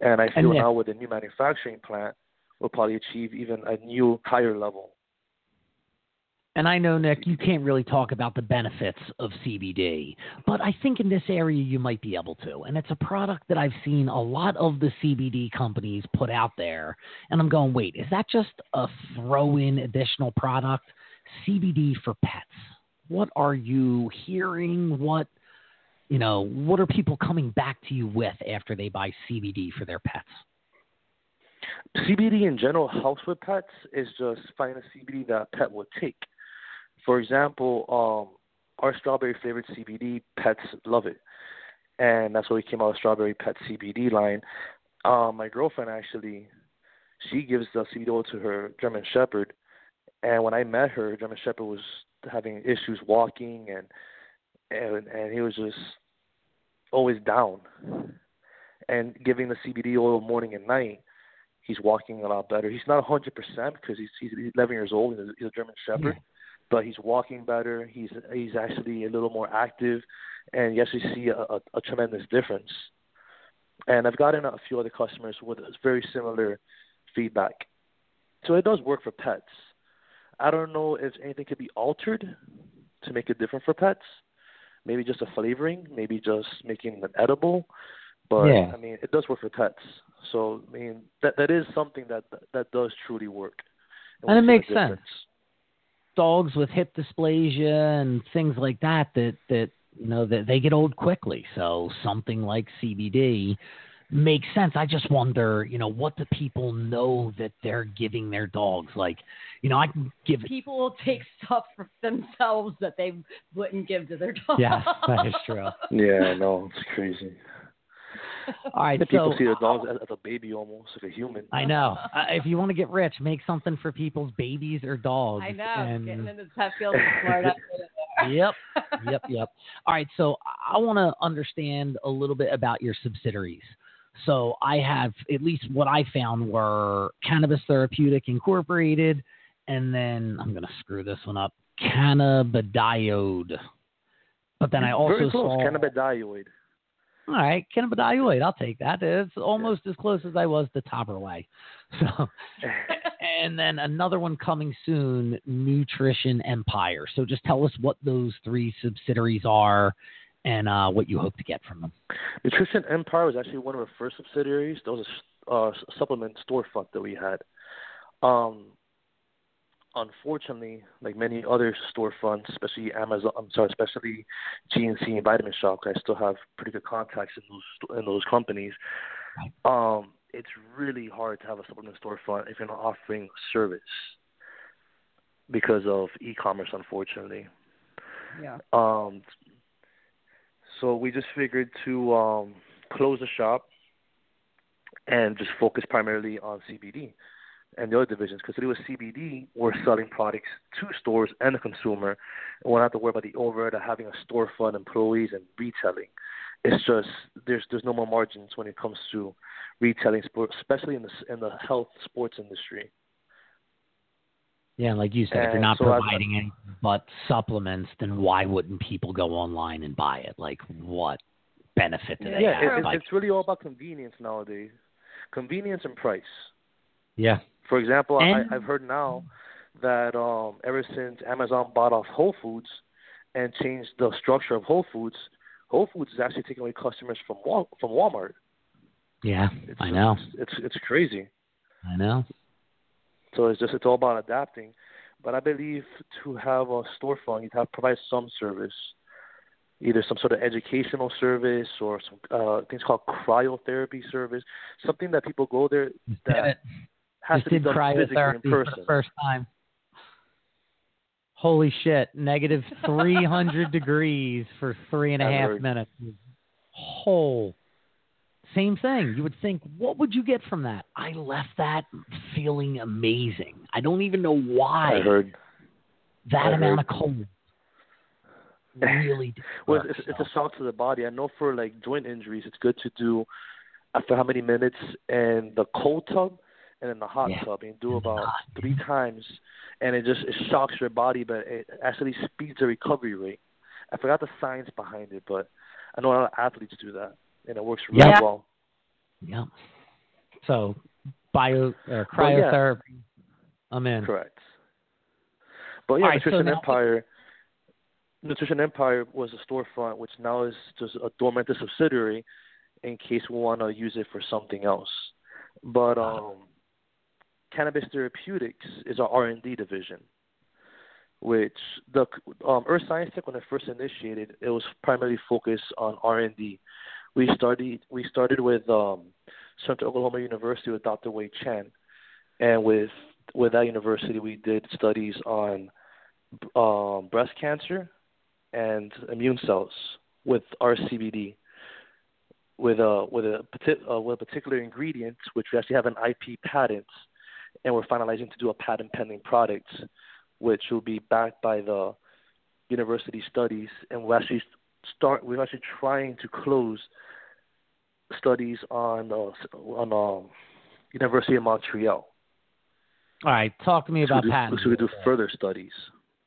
And I And feel yeah. now with the new manufacturing plant, we'll probably achieve even a new higher level. And I know, Nick, you can't really talk about the benefits of CBD, but I think in this area you might be able to. And it's a product that I've seen a lot of the CBD companies put out there. And I'm going, wait, is that just a throw in additional product? CBD for pets. What are you hearing? What, you know, what are people coming back to you with after they buy CBD for their pets? CBD in general helps with pets is just find a CBD that a pet will take. For example, um, our strawberry flavored CBD, pets love it. and that's why we came out with Strawberry Pet CBD line. Um, my girlfriend actually, she gives the CBD oil to her German Shepherd, and when I met her, German Shepherd was having issues walking, and and and he was just always down. And giving the CBD oil morning and night, he's walking a lot better. He's not 100% because he's he's 11 years old and he's a German Shepherd, but he's walking better. He's he's actually a little more active, and you actually see a, a, a tremendous difference. And I've gotten a few other customers with very similar feedback. So it does work for pets. I don't know if anything could be altered to make it different for pets. Maybe just a flavoring, maybe just making it edible. But Yeah. I mean, it does work for pets. So I mean, that that is something that that does truly work. And it makes sense. Difference. Dogs with hip dysplasia and things like that that that you know that they get old quickly. So something like CBD makes sense. I just wonder, you know, what do people know that they're giving their dogs? Like, you know, I can give People will take stuff for themselves that they wouldn't give to their dog. Yeah, that is true. Yeah, no, it's crazy. *laughs* All right, The people so see the dogs as, as a baby almost, like a human. I know. Uh, if you want to get rich, make something for people's babies or dogs. I know. And, Getting into pet field is smart. *laughs* *laughs* yep, yep, yep. All right, so I want to understand a little bit about your subsidiaries. So I have at least what I found were Cannabis Therapeutic Incorporated, and then I'm going to screw this one up, Cannabidiode. But then I also Very close, saw cannabidioid. All right, cannabidioid. I'll take that. It's almost as close as I was to Topperway. *laughs* So, and then another one coming soon, Nutrition Empire. So just tell us what those three subsidiaries are and uh, what you hope to get from them. Nutrition Empire was actually one of our first subsidiaries. That was a uh, supplement storefront that we had. Um, unfortunately, like many other storefronts, especially Amazon, I'm sorry, especially GNC and Vitamin Shoppe, I still have pretty good contacts in those in those companies. Um, it's really hard to have a supplement storefront if you're not offering service because of e-commerce, unfortunately. Yeah. Um, so we just figured to um, close the shop and just focus primarily on CBD and the other divisions. Because with CBD, we're selling products to stores and the consumer, and we don't have to worry about the overhead of having a storefront, employees, and retailing. It's just there's there's no more margins when it comes to retailing, especially in the in the health sports industry. Yeah, like you said, if you're not so providing anything but supplements, then why wouldn't people go online and buy it? Like, what benefit do they Yeah, have? it, it, Like, it's really all about convenience nowadays. Convenience and price. yeah, For example, And- I, I've heard now that um, ever since Amazon bought off Whole Foods and changed the structure of Whole Foods, Whole Foods is actually taking away customers from Wal- from Walmart. yeah, It's, I know, It's it's crazy. I know. So it's just it's all about adapting. But I believe to have a storefront, you'd have to provide some service, either some sort of educational service or some uh, things called cryotherapy service, something that people go there that. Has to be did done cryotherapy for the first time. Holy shit! Negative *laughs* three hundred degrees for three and a half minutes. Whole. Same thing. You would think, what would you get from that? I left that feeling amazing. I don't even know why I heard. that I amount heard. of cold really. *laughs* Well, it's, it's a shock to the body. I know for like joint injuries, it's good to do after how many minutes in the cold tub and in the hot Yeah. tub, and do about three times, and it just it shocks your body, but it actually speeds the recovery rate. I forgot the science behind it, but I know a lot of athletes do that, and it works really Yeah. well. Yeah. So, bio uh, Well, yeah. cryotherapy. I'm in. Correct. But yeah, All right, so Nutrition now- Empire. Nutrition Empire was a storefront, which now is just a dormant subsidiary, in case we want to use it for something else. But um, Cannabis Therapeutics is our R and D division, which the um, Earth Science Tech when it first initiated, it was primarily focused on R and D. We started we started with um, Central Oklahoma University with Dr. Wei Chen, and with with that university we did studies on um, breast cancer and immune cells with our CBD. with a with a uh, with a particular ingredient, which we actually have an IP patent, and we're finalizing to do a patent pending product, which will be backed by the university studies, and we're actually start we're actually trying to close studies on uh, on um, University of Montreal. All right, talk to me So about do, patents. so we do further studies.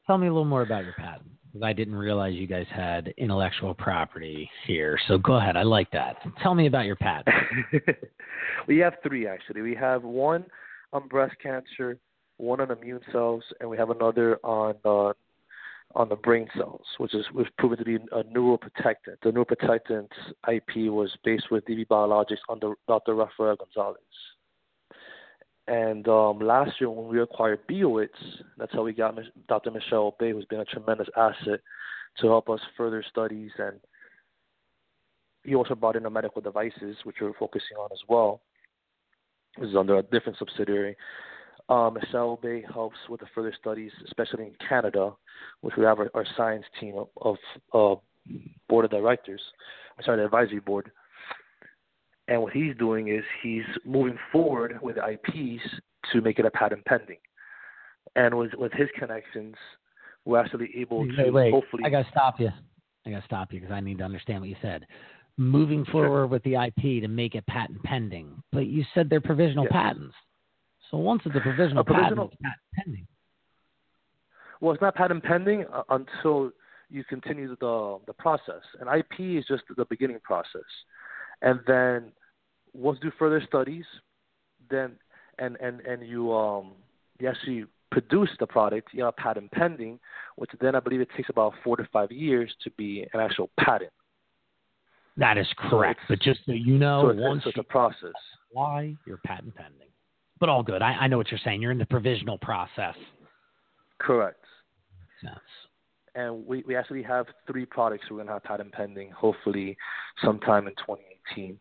Tell me a little more about your patent I didn't realize you guys had intellectual property here. So go ahead. I like that. Tell me about your patent. *laughs* we have three actually. We have one on breast cancer, one on immune cells, and we have another on uh, on the brain cells, which is was proven to be a neuroprotectant. The neuroprotectant IP was based with DB Biologics under Dr. Rafael Gonzalez. And um, last year when we acquired BioWits, that's how we got Dr. Michelle Bay, who's been a tremendous asset to help us further studies. And he also brought in the medical devices, which we're focusing on as well. This is under a different subsidiary. Um, Michelle Bay helps with the further studies, especially in Canada, which we have our, our science team of, of uh, board of directors. I'm sorry, the advisory board. And what he's doing is he's moving forward with IPs to make it a patent pending. And with with his connections, we're actually able to wait, wait. hopefully. I got to stop you. I got to stop you because I need to understand what you said. Moving forward with the IP to make it patent pending, but you said they're provisional Yes. patents. So once it's a provisional, A provisional- patent, patent pending. Well, it's not patent pending uh, until you continue the the process. And IP is just the beginning process, and then once you do further studies, then and and and you um you actually produce the product, you know, patent pending, which then I believe it takes about four to five years to be an actual patent. That is correct. it's- but just so you know, so once a process. why you're patent pending. But all good. I, I know what you're saying. You're in the provisional process. Correct. Sense. And we, we actually have three products we're going to have patent pending, hopefully sometime in 2018.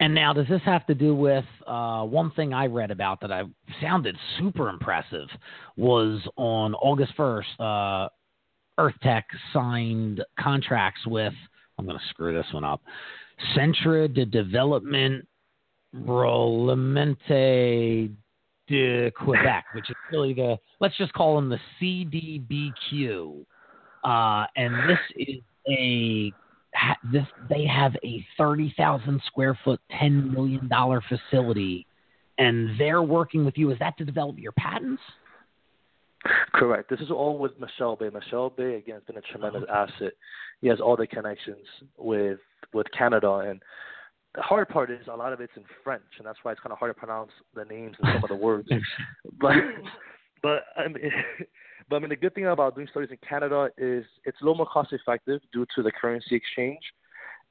And now, does this have to do with uh, one thing I read about that I sounded super impressive was on August 1st, uh, EarthTech signed contracts with, I'm going to screw this one up, Centra de Development Rolemente de Quebec, which is really the, let's just call them the CDBQ. Uh, and this is a this they have a 30,000 square foot 10 million dollar facility and they're working with you is that to develop your patents Correct. This is all with Michelle Bay. Michelle Bay again has been a tremendous asset. He has all the connections with with Canada, and the hard part is a lot of it's in French, and that's why it's kind of hard to pronounce the names and some of the words. *laughs* But but I mean, *laughs* but I mean the good thing about doing studies in Canada is it's a little more cost effective due to the currency exchange,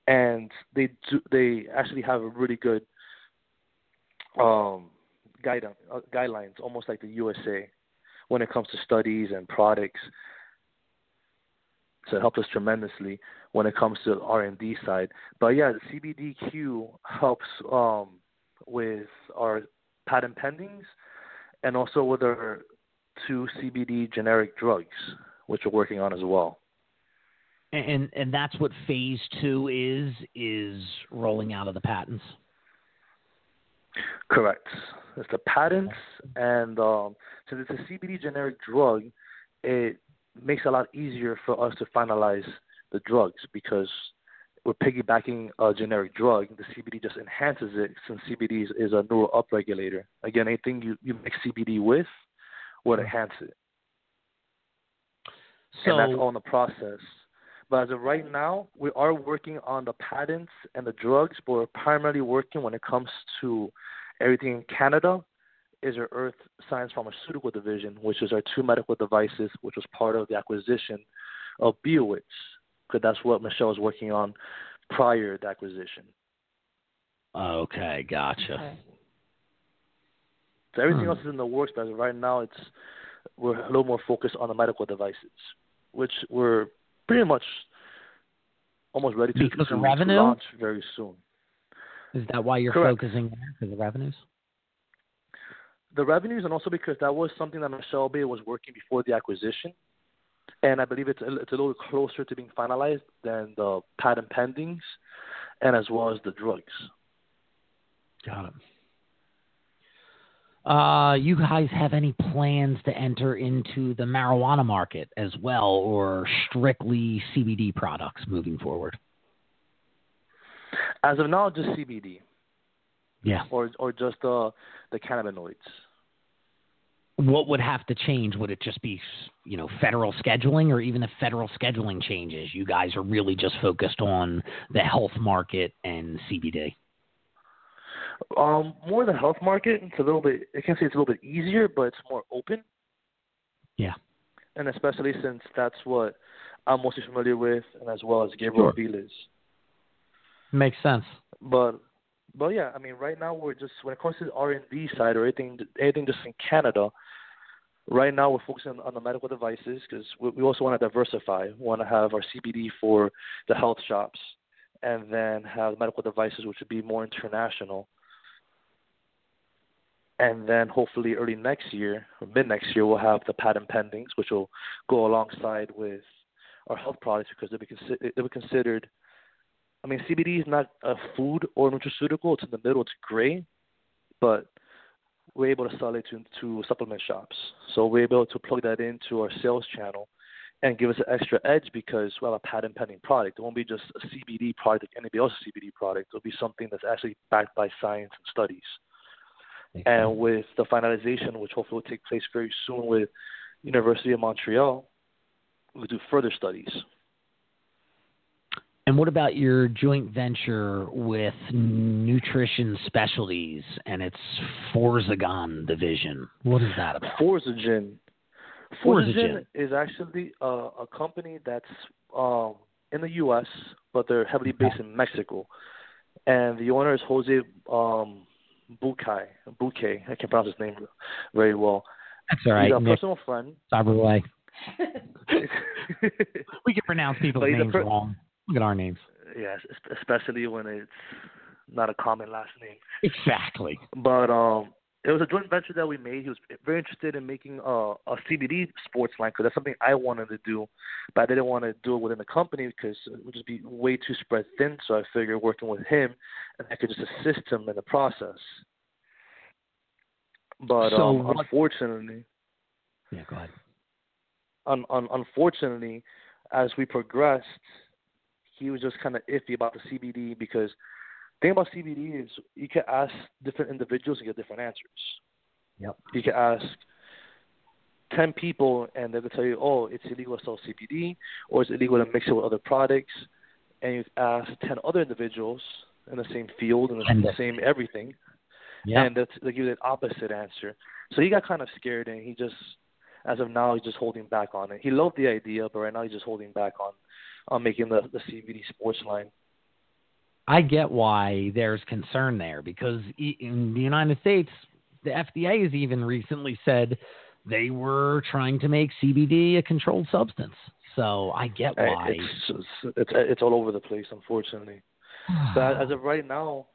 and they do they actually have a really good um guide uh, guidelines, almost like the USA when it comes to studies and products. So it helps us tremendously when it comes to the R and D side. But yeah, the CBDQ helps um, with our patent pendings and also with our two CBD generic drugs, which we're working on as well. and and that's what phase 2 is is rolling out of the patents Correct. It's the patents, and um, since it's a CBD generic drug, it makes it a lot easier for us to finalize the drugs because we're piggybacking a generic drug. The CBD just enhances it since CBD is, is a neural upregulator. Again, anything you, you mix CBD with would enhance it. so and that's all in the process. But as of right now, we are working on the patents and the drugs, but we're primarily working when it comes to everything in Canada is our Earth Science Pharmaceutical Division, which is our two medical devices, which was part of the acquisition of BioWits, because that's what Michelle is working on prior to the acquisition. okay gotcha Okay. So everything Hmm. else is in the works, but as of right now, it's we're a little more focused on the medical devices, which we're pretty much almost ready to, Because to, of to revenue? launch very soon. is that why you're Correct. focusing there because of revenues The revenues, and also because that was something that Michelle Bay was working before the acquisition. and I believe it's a, it's a little closer to being finalized than the patent pendings, and as well as the drugs. Got it. Uh, you guys have any plans to enter into the marijuana market as well, or strictly CBD products moving forward? As of now, just CBD Yeah. or or just the the cannabinoids. What would have to change? Would it just be, you know, federal scheduling, or even if federal scheduling changes, you guys are really just focused on the health market and CBD? Um, more the health market. It's a little bit. I can't say it's a little bit easier, but it's more open. Yeah. And especially since that's what I'm mostly familiar with, and as well as Gabriel Sure. Makes sense. But but yeah, I mean, right now we're just when it comes to the R and D side or anything anything just in Canada. Right now we're focusing on the medical devices because we, we also want to diversify. We want to have our CBD for the health shops, and then have medical devices which would be more international. And then hopefully early next year or mid next year we'll have the patent pendings, which will go alongside with our health products because they'll be, consi- they'll be considered I mean, CBD is not a food or a nutraceutical. It's in the middle. It's gray, but we're able to sell it to, to supplement shops. So we're able to plug that into our sales channel and give us an extra edge because we have a patent pending product. It won't be just a CBD product like anybody else's CBD product. It'll be something that's actually backed by science and studies. And with the finalization, which hopefully will take place very soon with University of Montreal, we'll do further studies. And what about your joint venture with Nutrition Specialties and its Forzagen division? What is that about? Forzagen. Forzagen is actually a, a company that's um, in the U.S., but they're heavily based in Mexico. And the owner is Jose um, Bucay. Bucay. I can't pronounce his name very well. That's all right. He's a Nick personal friend. Cyberway. *laughs* We can pronounce people's But he's a names per- wrong. Look at our names. yes, especially when it's not a common last name. Exactly. But um, it was a joint venture that we made. He was very interested in making a, a CBD sports line because that's something I wanted to do, but I didn't want to do it within the company because it would just be way too spread thin. So I figured working with him, and I could just assist him in the process. But So um, unfortunately, Yeah, go ahead. un, un, unfortunately, as we progressed, he was just kind of iffy about the CBD because thing about CBD is you can ask different individuals and get different answers. Yep. You can ask ten people and they'll tell you, oh, it's illegal to sell CBD or it's illegal to mix it with other products. And you ask ten other individuals in the same field and And the same everything, Yeah. and that's, they give you the opposite answer. So he got kind of scared, and he just, as of now, he's just holding back on it. He loved the idea, but right now he's just holding back on, on making the the CBD sports line. I get why there's concern there because in the United States, the FDA has even recently said they were trying to make CBD a controlled substance. So I get why. It's, it's it's it's all over the place, unfortunately. *sighs* But as of right now,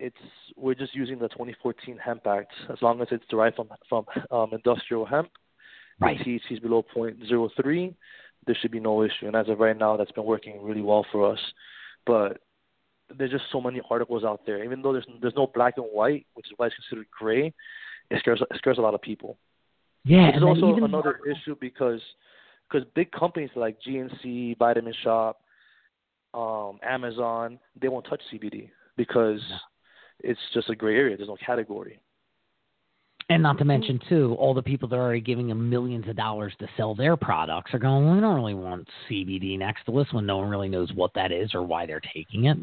it's we're just using the 2014 Hemp Act. As long as it's derived from from um, industrial hemp, Right. the THC is below 0.03, there should be no issue. And as of right now, that's been working really well for us. But there's just so many articles out there. Even though there's there's no black and white, which is why it's considered gray, it scares it scares a lot of people. yeah, is also another issue because because big companies like GNC, Vitamin Shoppe, um, Amazon, they won't touch CBD because it's just a gray area. There's no category. And not to mention, too, all the people that are already giving them millions of dollars to sell their products are going, we don't really want CBD next to us when no one really knows what that is or why they're taking it.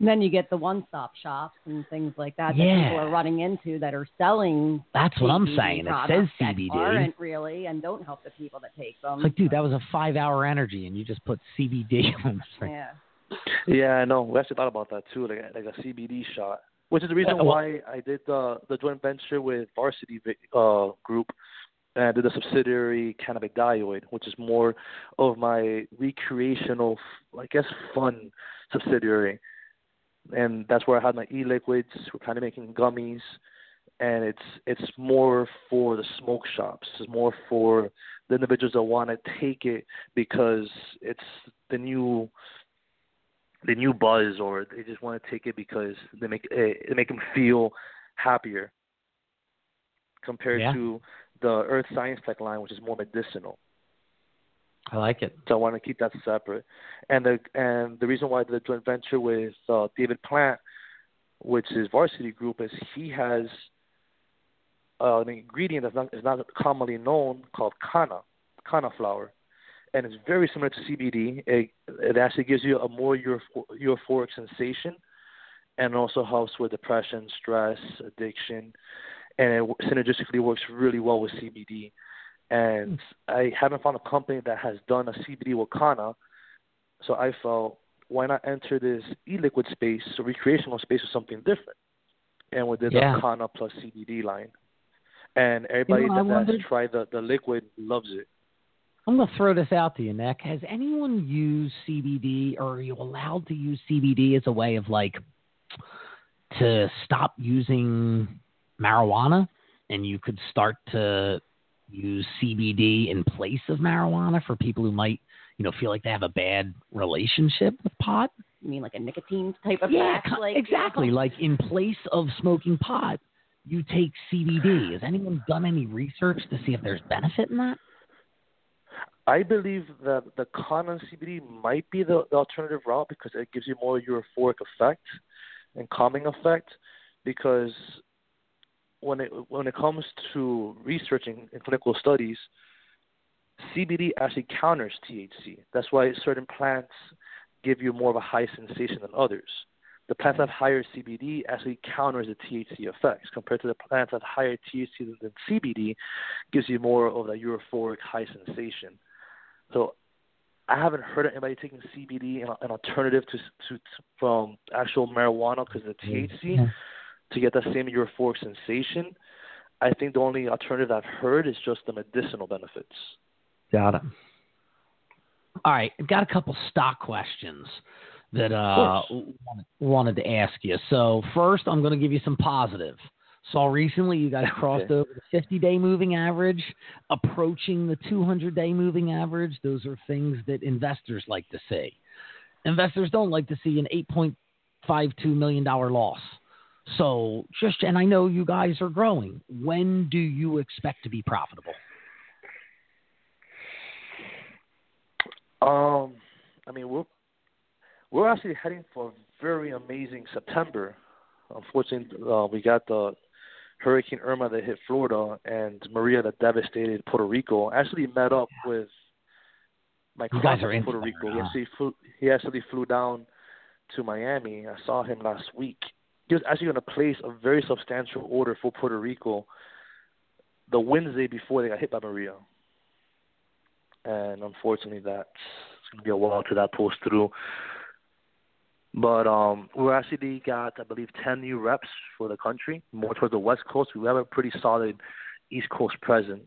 And then you get the one-stop shops and things like that that people are running into that are selling. That's what I'm saying. It says products that CBD. aren't really and don't help the people that take them. It's like, dude, that was a five hour energy and you just put CBD *laughs* on the yeah. Yeah, I know. We actually thought about that too, like a, like a CBD shot, which is the reason why I did the the joint venture with Varsity uh, Group, and I did a subsidiary Cannabidioid, which is more of my recreational, I guess, fun subsidiary, and that's where I had my e-liquids. We're kind of making gummies, and it's it's more for the smoke shops. It's more for the individuals that want to take it because it's the new the new buzz, or they just want to take it because they make eh, it, it make them feel happier compared Yeah. to the Earth Science Tech line, which is more medicinal. I like it. So I want to keep that separate. And the and the reason why the joint venture with uh, David Plant, which is Varsity Group, is he has uh, an ingredient that's not is not commonly known called Kanna, Kanna flower, and it's very similar to CBD. It it actually gives you a more euphor- euphoric sensation, and also helps with depression, stress, addiction, and it synergistically works really well with CBD and I haven't found a company that has done a CBD Wakana. So I felt, why not enter this e-liquid space, so recreational space, with something different? And we did Yeah. the Kanna plus CBD line. And everybody know, that wondered- has tried the, the liquid loves it. I'm going to throw this out to you, Nick. Has anyone used CBD, or are you allowed to use CBD as a way of like to stop using marijuana, and you could start to use CBD in place of marijuana for people who might, you know, feel like they have a bad relationship with pot? You mean like a nicotine type of yeah, effect? like, exactly. Like in place of smoking pot, you take CBD. *sighs* Has anyone done any research to see if there's benefit in that? I believe that the Kanna CBD might be the, the alternative route because it gives you more euphoric effect and calming effect. Because when it when it comes to researching in clinical studies, CBD actually counters THC. That's why certain plants give you more of a high sensation than others. The plants that have mm-hmm. higher CBD actually counters the THC effects compared to the plants that have higher THC than, CBD gives you more of that euphoric high sensation. So I haven't heard of anybody taking CBD an, an alternative to, to, to from actual marijuana because of the THC Yeah. Mm-hmm. To get that same euphoric sensation. I think the only alternative I've heard is just the medicinal benefits. Got it. All right, I've got a couple stock questions that uh wanted, to ask you. So first, I'm going to give you some positive. Saw recently you got *laughs* crossed Okay. over the 50-day moving average, approaching the 200-day moving average. Those are things that investors like to see. Investors don't like to see an 8.52 million dollar loss. So just and I know you guys are growing. When do you expect to be profitable? Um, I mean, we're we're actually heading for a very amazing September. Unfortunately, uh, we got the Hurricane Irma that hit Florida and Maria that devastated Puerto Rico. I actually met up with my You guys are in Puerto Rico. He actually flew. He actually flew down to Miami. I saw him last week. He was actually going to place a very substantial order for Puerto Rico the Wednesday before they got hit by Maria and unfortunately that's it's gonna be a while till that pulls through. But um we're actually got I believe ten new reps for the country, more towards the west coast. We have a pretty solid east coast present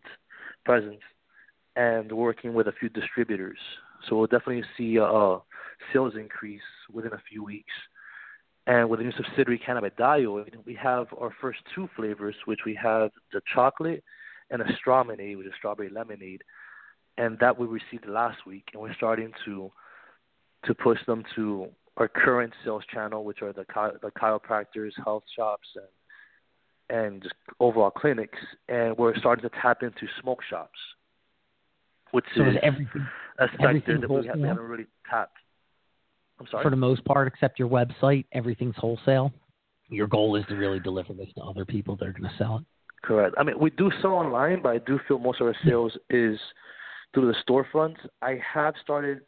presence and working with a few distributors. So we'll definitely see a sales increase within a few weeks. And with the new subsidiary Cannabidioid, we have our first two flavors, which we have the chocolate and a strawminade, which is strawberry lemonade and that we received last week, and we're starting to to push them to our current sales channel, which are the chi- the chiropractors, health shops, and and just overall clinics, and we're starting to tap into smoke shops, which So is everything a sector everything that we, we haven't really tapped. I'm sorry. for the most part, except your website, everything's wholesale. Your goal is to really deliver this to other people that are going to sell it. Correct. I mean, we do sell online, but I do feel most of our sales is through the storefronts. I have started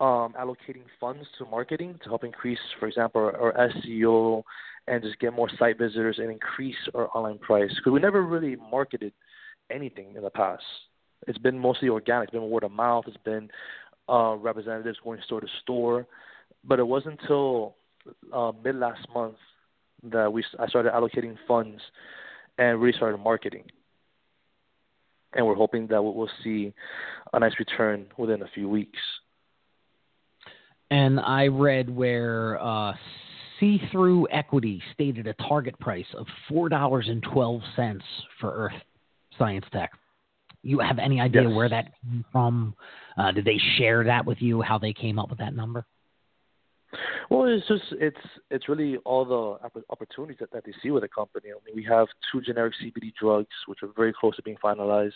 um, allocating funds to marketing to help increase, for example, our, our SEO and just get more site visitors and increase our online price. Because we never really marketed anything in the past. It's been mostly organic. It's been word of mouth. It's been uh, representatives going store to store. But it wasn't until uh, mid last month that we I started allocating funds and really started marketing. And we're hoping that we'll see a nice return within a few weeks. And I read where uh, See Through Equity stated a target price of $4.12 for Earth Science Tech. You have any idea Yes. where that came from? Uh, did they share that with you, how they came up with that number? Well, it's just it's it's really all the opportunities that, that they see with the company. I mean, we have two generic CBD drugs which are very close to being finalized.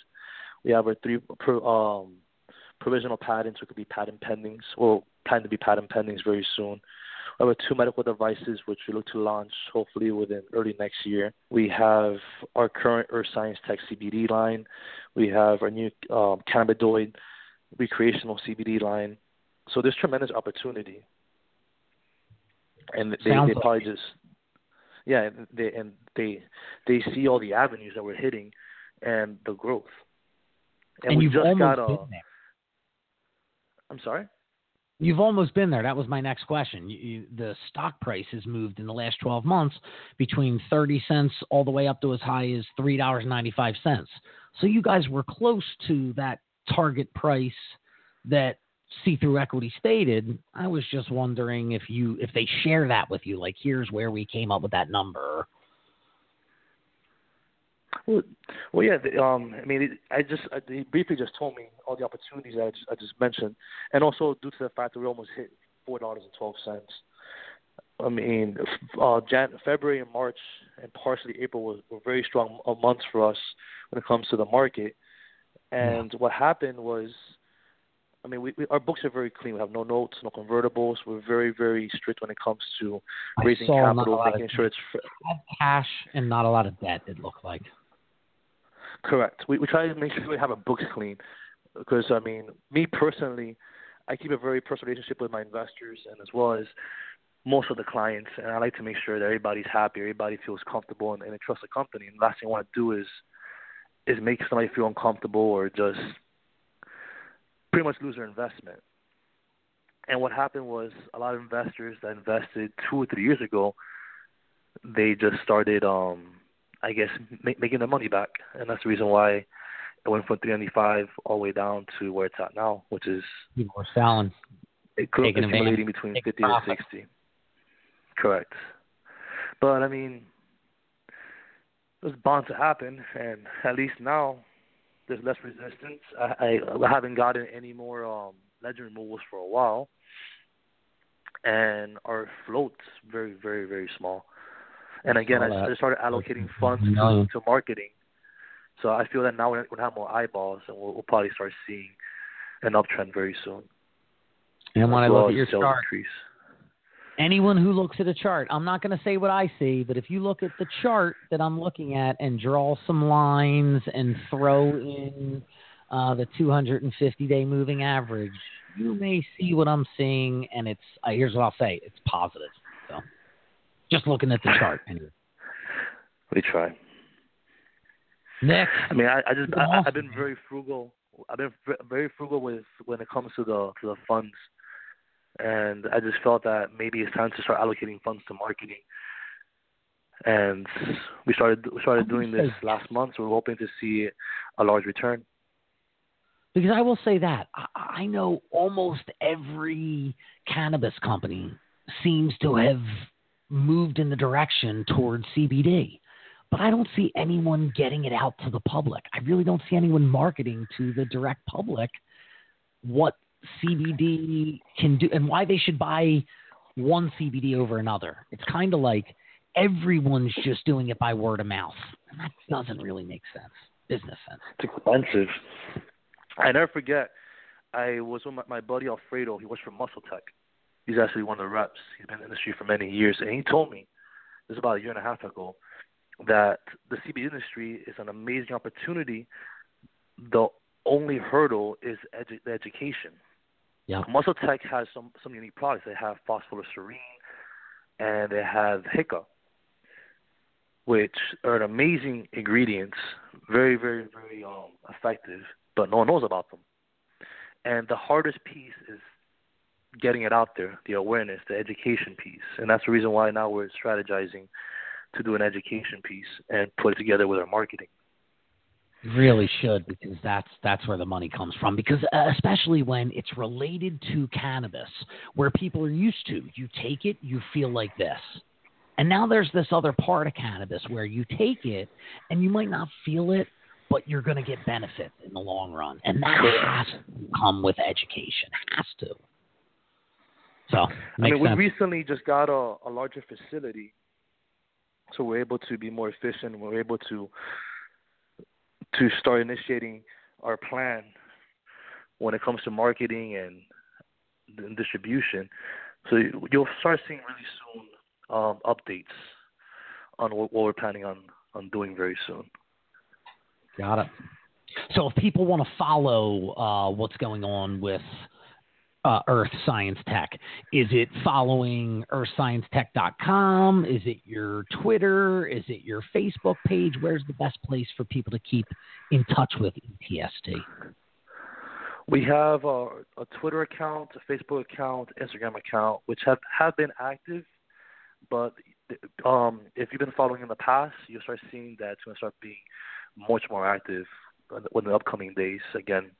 We have our three um, provisional patents, which could be patent pendings, or plan to be patent pendings very soon. We have two medical devices, which we look to launch hopefully within early next year. We have our current Earth Science Tech CBD line. We have our new um, cannabinoid recreational CBD line. So there's tremendous opportunity and they Sounds they like probably just yeah and they and they they see all the avenues that we're hitting and the growth and, we you've just almost got a been there. i'm sorry You've almost been there. That was my next question. You, you, the stock price has moved in the last 12 months between 30 cents all the way up to as high as $3.95. So you guys were close to that target price that SeeThruEquity stated. I was just wondering if you if they share that with you, like here's where we came up with that number. well, well yeah the, um i mean it, i just I, they briefly just told me all the opportunities that I just, I just mentioned and also due to the fact that we almost hit four dollars and twelve cents I mean, uh, Jan- February and March and partially April were, were very strong uh, months for us when it comes to the market. And what happened was, I mean, we, we our books are very clean. We have no notes, no convertibles. We're very, very strict when it comes to raising a capital, making sure it's fr- cash and not a lot of debt. It looked like. correct. We we try to make sure we have our books clean, because I mean, me personally, I keep a very personal relationship with my investors and as well as most of the clients, and I like to make sure that everybody's happy, everybody feels comfortable, and, and they trust the company. And the last thing I want to do is is make somebody feel uncomfortable or just pretty much lose their investment. And what happened was a lot of investors that invested two or three years ago, they just started, um, I guess, ma- making their money back, and that's the reason why it went from 395 all the way down to where it's at now, which is People were selling. it could accumulating between 50 to profit. 60. Correct. But I mean, it was bound to happen, and at least now there's less resistance. I, I, haven't gotten any more um, legend removals for a while, and our float's very, very, very small. And again, I. I started allocating funds to, to marketing. So I feel that now we're going to have more eyeballs, and we'll, we'll probably start seeing an uptrend very soon. And when I look at your chart, increase. Anyone who looks at a chart, I'm not going to say what I see, but if you look at the chart that I'm looking at and draw some lines and throw in uh, the 250 day moving average, you may see what I'm seeing. And it's uh, here's what I'll say: it's positive. So, just looking at the chart. Anyway. We try. Nick, I mean, I, I just, I, I've been very frugal. I've been very frugal with when it comes to the to the funds, and I just felt that maybe it's time to start allocating funds to marketing. And we started we started doing this last month, so we're hoping to see a large return. because I will say that I, I know almost every cannabis company seems to have moved in the direction towards CBD, but I don't see anyone getting it out to the public. I really don't see anyone marketing to the direct public what CBD can do and why they should buy one CBD over another. It's kind of like everyone's just doing it by word of mouth, and that doesn't really make sense, business sense. It's expensive. I never forget. I was with my, my buddy Alfredo. He works for Muscle Tech. He's actually one of the reps. He's been in the industry for many years, and he told me this is about a year and a half ago that the CBD industry is an amazing opportunity. The only hurdle is edu- the education. Yeah. Muscle Tech has some some unique products. They have phosphoserine and they have HICA, which are amazing ingredients, very, very, very um, effective, but no one knows about them. And the hardest piece is getting it out there, the awareness, the education piece. And that's the reason why now we're strategizing to do an education piece and put it together with our marketing. You really should because that's that's where the money comes from. Because uh, especially when it's related to cannabis, where people are used to, you take it, you feel like this, and now there's this other part of cannabis where you take it and you might not feel it, but you're going to get benefits in the long run, and that has to come with education. Has to. So I mean, we recently just got a, a larger facility, so we're able to be more efficient. We're able to to start initiating our plan when it comes to marketing and, distribution. So you- you'll start seeing really soon um, updates on what, what we're planning on on doing very soon. Got it. So if people want to follow uh, what's going on with uh, Earth Science Tech, is it following earthsciencetech.com? Is it your Twitter? Is it your Facebook page? Where's the best place for people to keep in touch with E ETST? We have a, a Twitter account, a Facebook account, Instagram account, which have, have been active, but um, if you've been following in the past, you'll start seeing that it's going to start being much more active in the upcoming days. Again,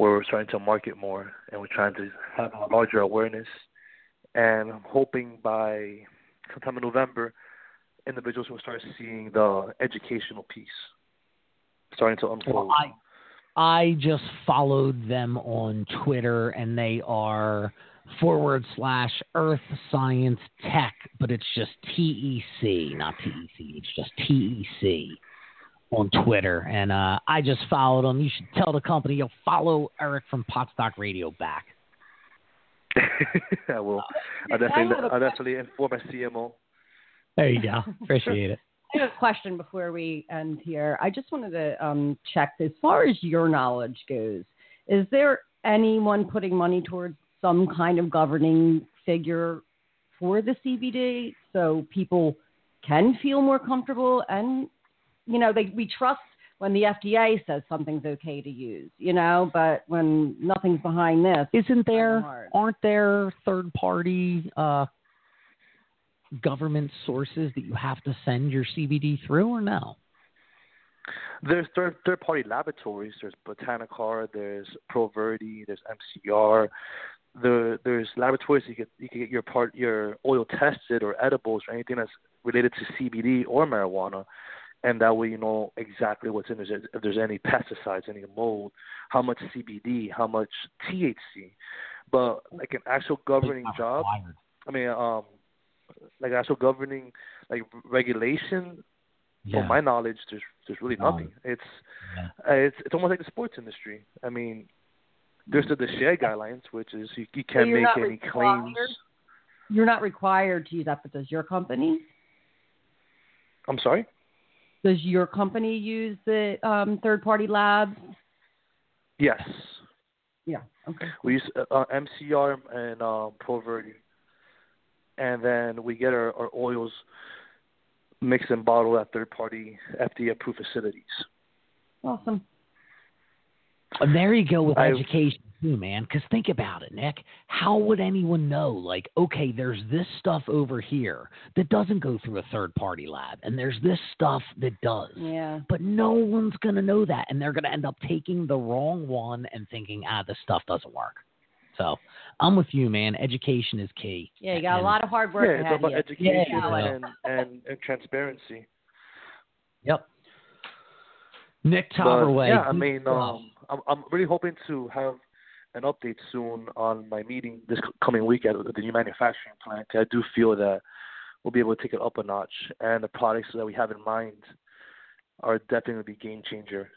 where we're starting to market more and we're trying to have a larger awareness. And I'm hoping by sometime in November, individuals will start seeing the educational piece starting to unfold. Well, I I just followed them on Twitter, and they are forward slash Earth Science Tech, but it's just T E C, not T E C. It's just T E C on Twitter, and uh, I just followed them. You should tell the company you'll follow Eric from Potstock Radio back. *laughs* I will. Yeah, I'll definitely, I have a I'll definitely inform my CMO. There you go. *laughs* Appreciate it. I have a question before we end here. I just wanted to um, check as far as your knowledge goes. Is there anyone putting money towards some kind of governing figure for the CBD so people can feel more comfortable and you know they we trust when the FDA says something's okay to use, you know, but when nothing's behind this, Isn't there? Aren't there third party uh, government sources that you have to send your CBD through, or no? There's third third party laboratories. There's Botanacor. There's ProVerde. There's MCR. There there's laboratories you get you can get your part your oil tested or edibles or anything that's related to CBD or marijuana, and that way you know exactly what's in there. If there's any pesticides, any mold, how much CBD, how much THC. But like an actual governing job. I mean, um, like actual governing like regulation Yeah. from my knowledge, there's there's really nothing. It's Yeah. uh, it's it's almost like the sports industry. I mean, there's the, the share guidelines, which is you, you can't you're make any required? claims. you're not required to use that, but does your company? I'm sorry. Does your company use the um, third party labs? Yes, Yeah. Okay. we use uh, uh, MCR and uh, ProVerde, and then we get our, our oils mixed and bottled at third party FDA approved facilities. Awesome. And there you go with I- education too, man. Because think about it, Nick. How would anyone know? Like, okay, there's this stuff over here that doesn't go through a third party lab, and there's this stuff that does. Yeah. But no one's going to know that, and they're going to end up taking the wrong one and thinking, ah, this stuff doesn't work. So I'm with you, man. Education is key. Yeah, you got a lot of hard work yeah, it's ahead about of you. education Yeah. and, and and transparency. Yep. Nick But, Trabraue. yeah, I mean, um, I'm I'm really hoping to have an update soon on my meeting this coming week at the new manufacturing plant. I do feel that we'll be able to take it up a notch, and the products that we have in mind are definitely be game changer.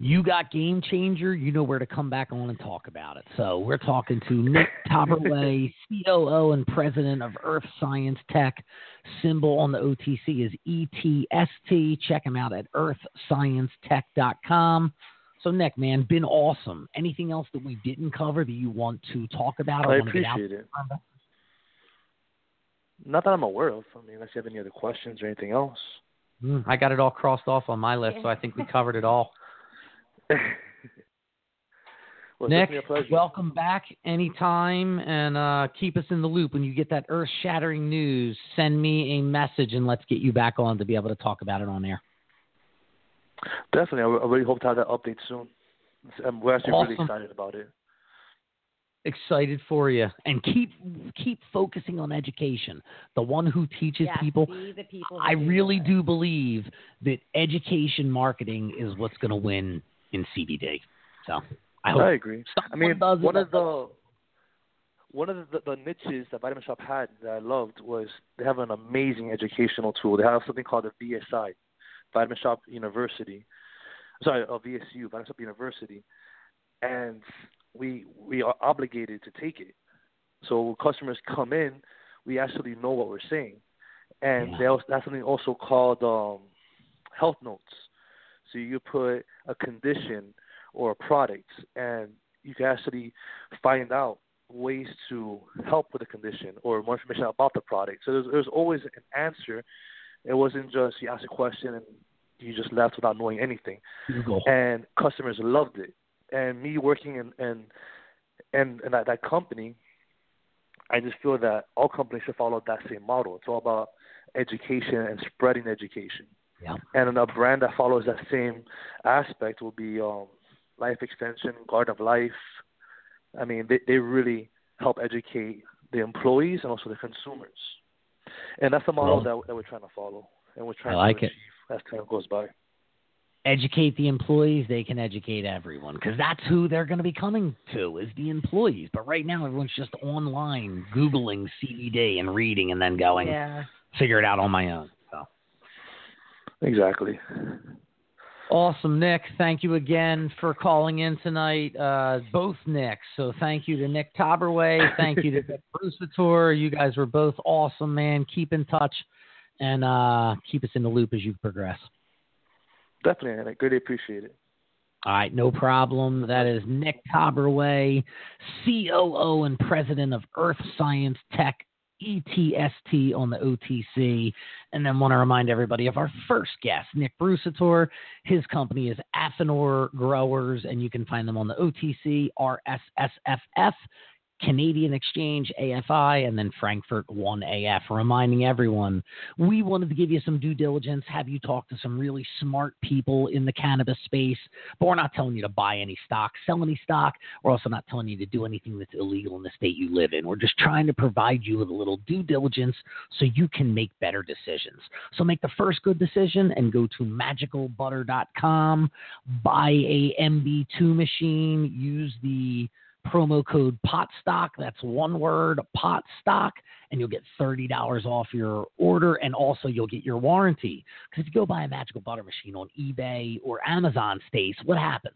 you got game changer, you know where to come back on and talk about it. So we're talking to Nick Trabraue, *laughs* COO and president of Earth Science Tech. Symbol on the OTC is ETST. Check him out at earthsciencetech.com. So Nick, man, been awesome. Anything else that we didn't cover that you want to talk about? I want get out appreciate it. Not that I'm aware of. I mean, unless you have any other questions or anything else. Mm, I got it all crossed off on my list, so I think we covered it all. *laughs* well, Nick, welcome back anytime and uh, keep us in the loop. When you get that earth shattering news, send me a message and let's get you back on to be able to talk about it on air. Definitely, I, I really hope to have that update soon. Um, we're actually really excited about it. Excited for you, and keep keep focusing on education. The one who teaches Yes, people. the people I do really it. do believe that education marketing is what's going to win in CBD. So I hope I agree. I mean, one of the one of the, the niches that Vitamin Shoppe had that I loved was they have an amazing educational tool. They have something called the VSI, Vitamin Shoppe University. Sorry, a VSU, Vitamin Shoppe University, and we we are obligated to take it. So when customers come in, we actually know what we're saying, and Yeah. that's something also called um, health notes. So you put a condition or a product, and you can actually find out ways to help with the condition or more information about the product. So there's, there's always an answer. It wasn't just you asked a question and you just left without knowing anything. And customers loved it. And me working in and in, in that, that company, I just feel that all companies should follow that same model. It's all about education and spreading education. Yeah. And a brand that follows that same aspect will be um, Life Extension, Garden of Life. I mean, they they really help educate the employees and also the consumers. And that's the model Well- that that we're trying to follow, and we're trying I like to it. as time goes by. educate the employees, they can educate everyone because that's who they're going to be coming to is the employees. But right now, everyone's just online googling CBD and reading and then going Yeah. figure it out on my own. So Exactly. Awesome, Nick. Thank you again for calling in tonight, uh, both Nicks. So thank you to Nick Trabraue. Thank you to *laughs* Nick Brusatore. You guys were both awesome, man. Keep in touch and uh, keep us in the loop as you progress. Definitely, and I greatly appreciate it. All right, no problem. That is Nick Trabraue, COO and President of Earth Science Tech, ETST on the OTC. And then want to remind everybody of our first guest, Nick Brusatore. His company is Affinor Growers, and you can find them on the OTC, RSSFF, Canadian Exchange, AFI, and then Frankfurt 1AF. Reminding everyone, we wanted to give you some due diligence, have you talk to some really smart people in the cannabis space, but we're not telling you to buy any stock, sell any stock. We're also not telling you to do anything that's illegal in the state you live in. We're just trying to provide you with a little due diligence so you can make better decisions. So make the first good decision and go to magicalbutter.com, buy a MB2 machine, use the promo code POTSTOCK. That's one word, POTSTOCK, and you'll get $30 off your order. And also, you'll get your warranty. Because if you go buy a magical butter machine on eBay or Amazon, Stace, what happens?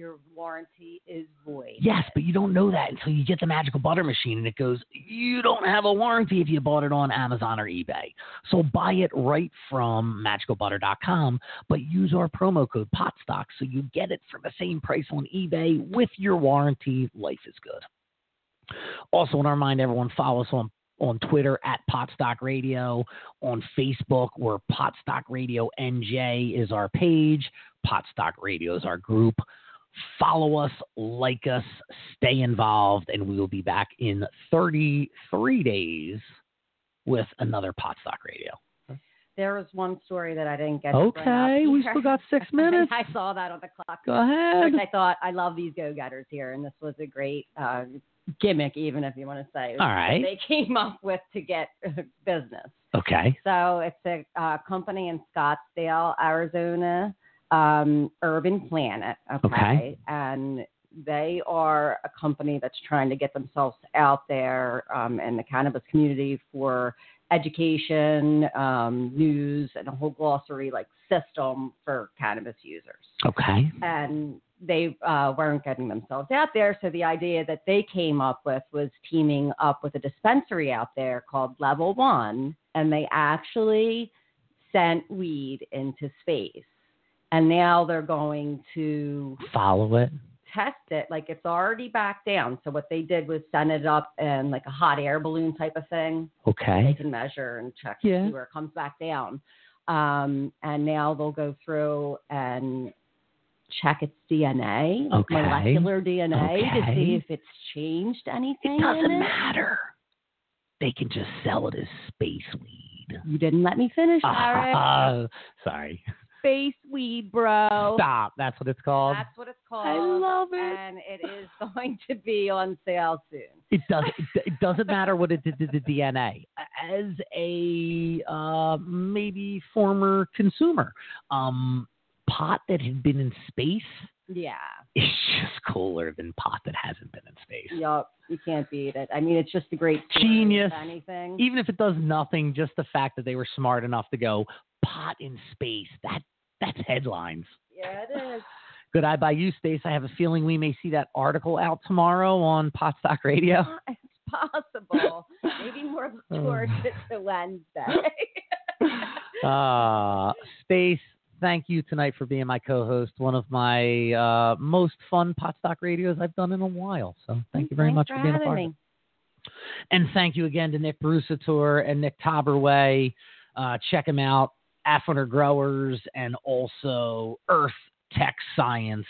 Your warranty is void. Yes, but you don't know that until you get the magical butter machine and it goes, you don't have a warranty if you bought it on Amazon or eBay. So buy it right from magicalbutter.com, but use our promo code POTSTOCK so you get it for the same price on eBay with your warranty. Life is good. Also, want to remind everyone follow us on on Twitter at Potstock Radio, on Facebook where Potstock Radio NJ is our page, Potstock Radio is our group. Follow us, like us, stay involved, and we will be back in 33 days with another Potstock Radio. There was one story that I didn't get. to bring up Okay, we still got *laughs* six minutes. I saw that on the clock. Go ahead. I thought I love these go-getters here, and this was a great uh, gimmick, even if you want to say. All right. They came up with to get *laughs* business. Okay. So it's a uh, company in Scottsdale, Arizona, um, Urban Planet. Okay? Okay. And they are a company that's trying to get themselves out there um, in the cannabis community for education, um, news, and a whole glossary like system for cannabis users Okay. and they uh, weren't getting themselves out there. So the idea that they came up with was teaming up with a dispensary out there called Level One, and they actually sent weed into space. And now they're going to Follow it. test it like it's already back down. So what they did was send it up in like a hot air balloon type of thing okay they Okay. can measure and check Yeah. to see where it comes back down. Um, and now they'll go through and check its DNA, Okay. molecular DNA, to see if it's changed anything. It doesn't in it. matter. They can just sell it as space weed. You didn't let me finish, Eric. Ah, sorry. Space weed, bro. Stop. That's what it's called. That's what it's called. I love it. And it is *laughs* going to be on sale soon. It does. It, it doesn't matter what it did to the DNA. As a uh, maybe former consumer, um, pot that had been in space Yeah. It's just cooler than pot that hasn't been in space. Yup. You can't beat it. I mean, it's just a great Genius. Anything. Even if it does nothing, just the fact that they were smart enough to go pot in space. That that's headlines. yeah, it is. *sighs* Good eye by you, Stace. I have a feeling we may see that article out tomorrow on Potstock Radio. *laughs* It's possible. Maybe more *sighs* towards it to Wednesday. Uh, *sighs* Stace, thank you tonight for being my co-host. One of my uh, most fun Potstock radios I've done in a while. So thank you very Thanks much for being a part me. of it. And thank you again to Nick Brusatore and Nick Trabraue. Uh, check them out, Affinor Growers, and also Earth Tech Science.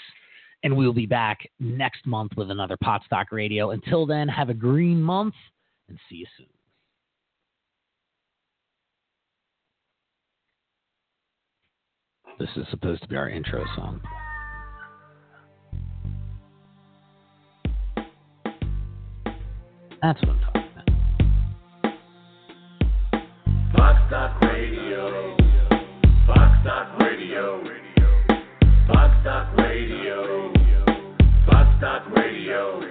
And we'll be back next month with another Potstock Radio. Until then, have a green month and see you soon. This is supposed to be our intro song. That's what I'm talking about. Fox Talk Radio. Fox Talk Radio. Fox Talk Radio. Fox Talk Radio.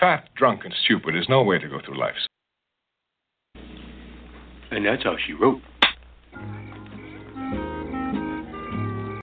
Fat, drunk, and stupid is no way to go through life. And that's how she wrote.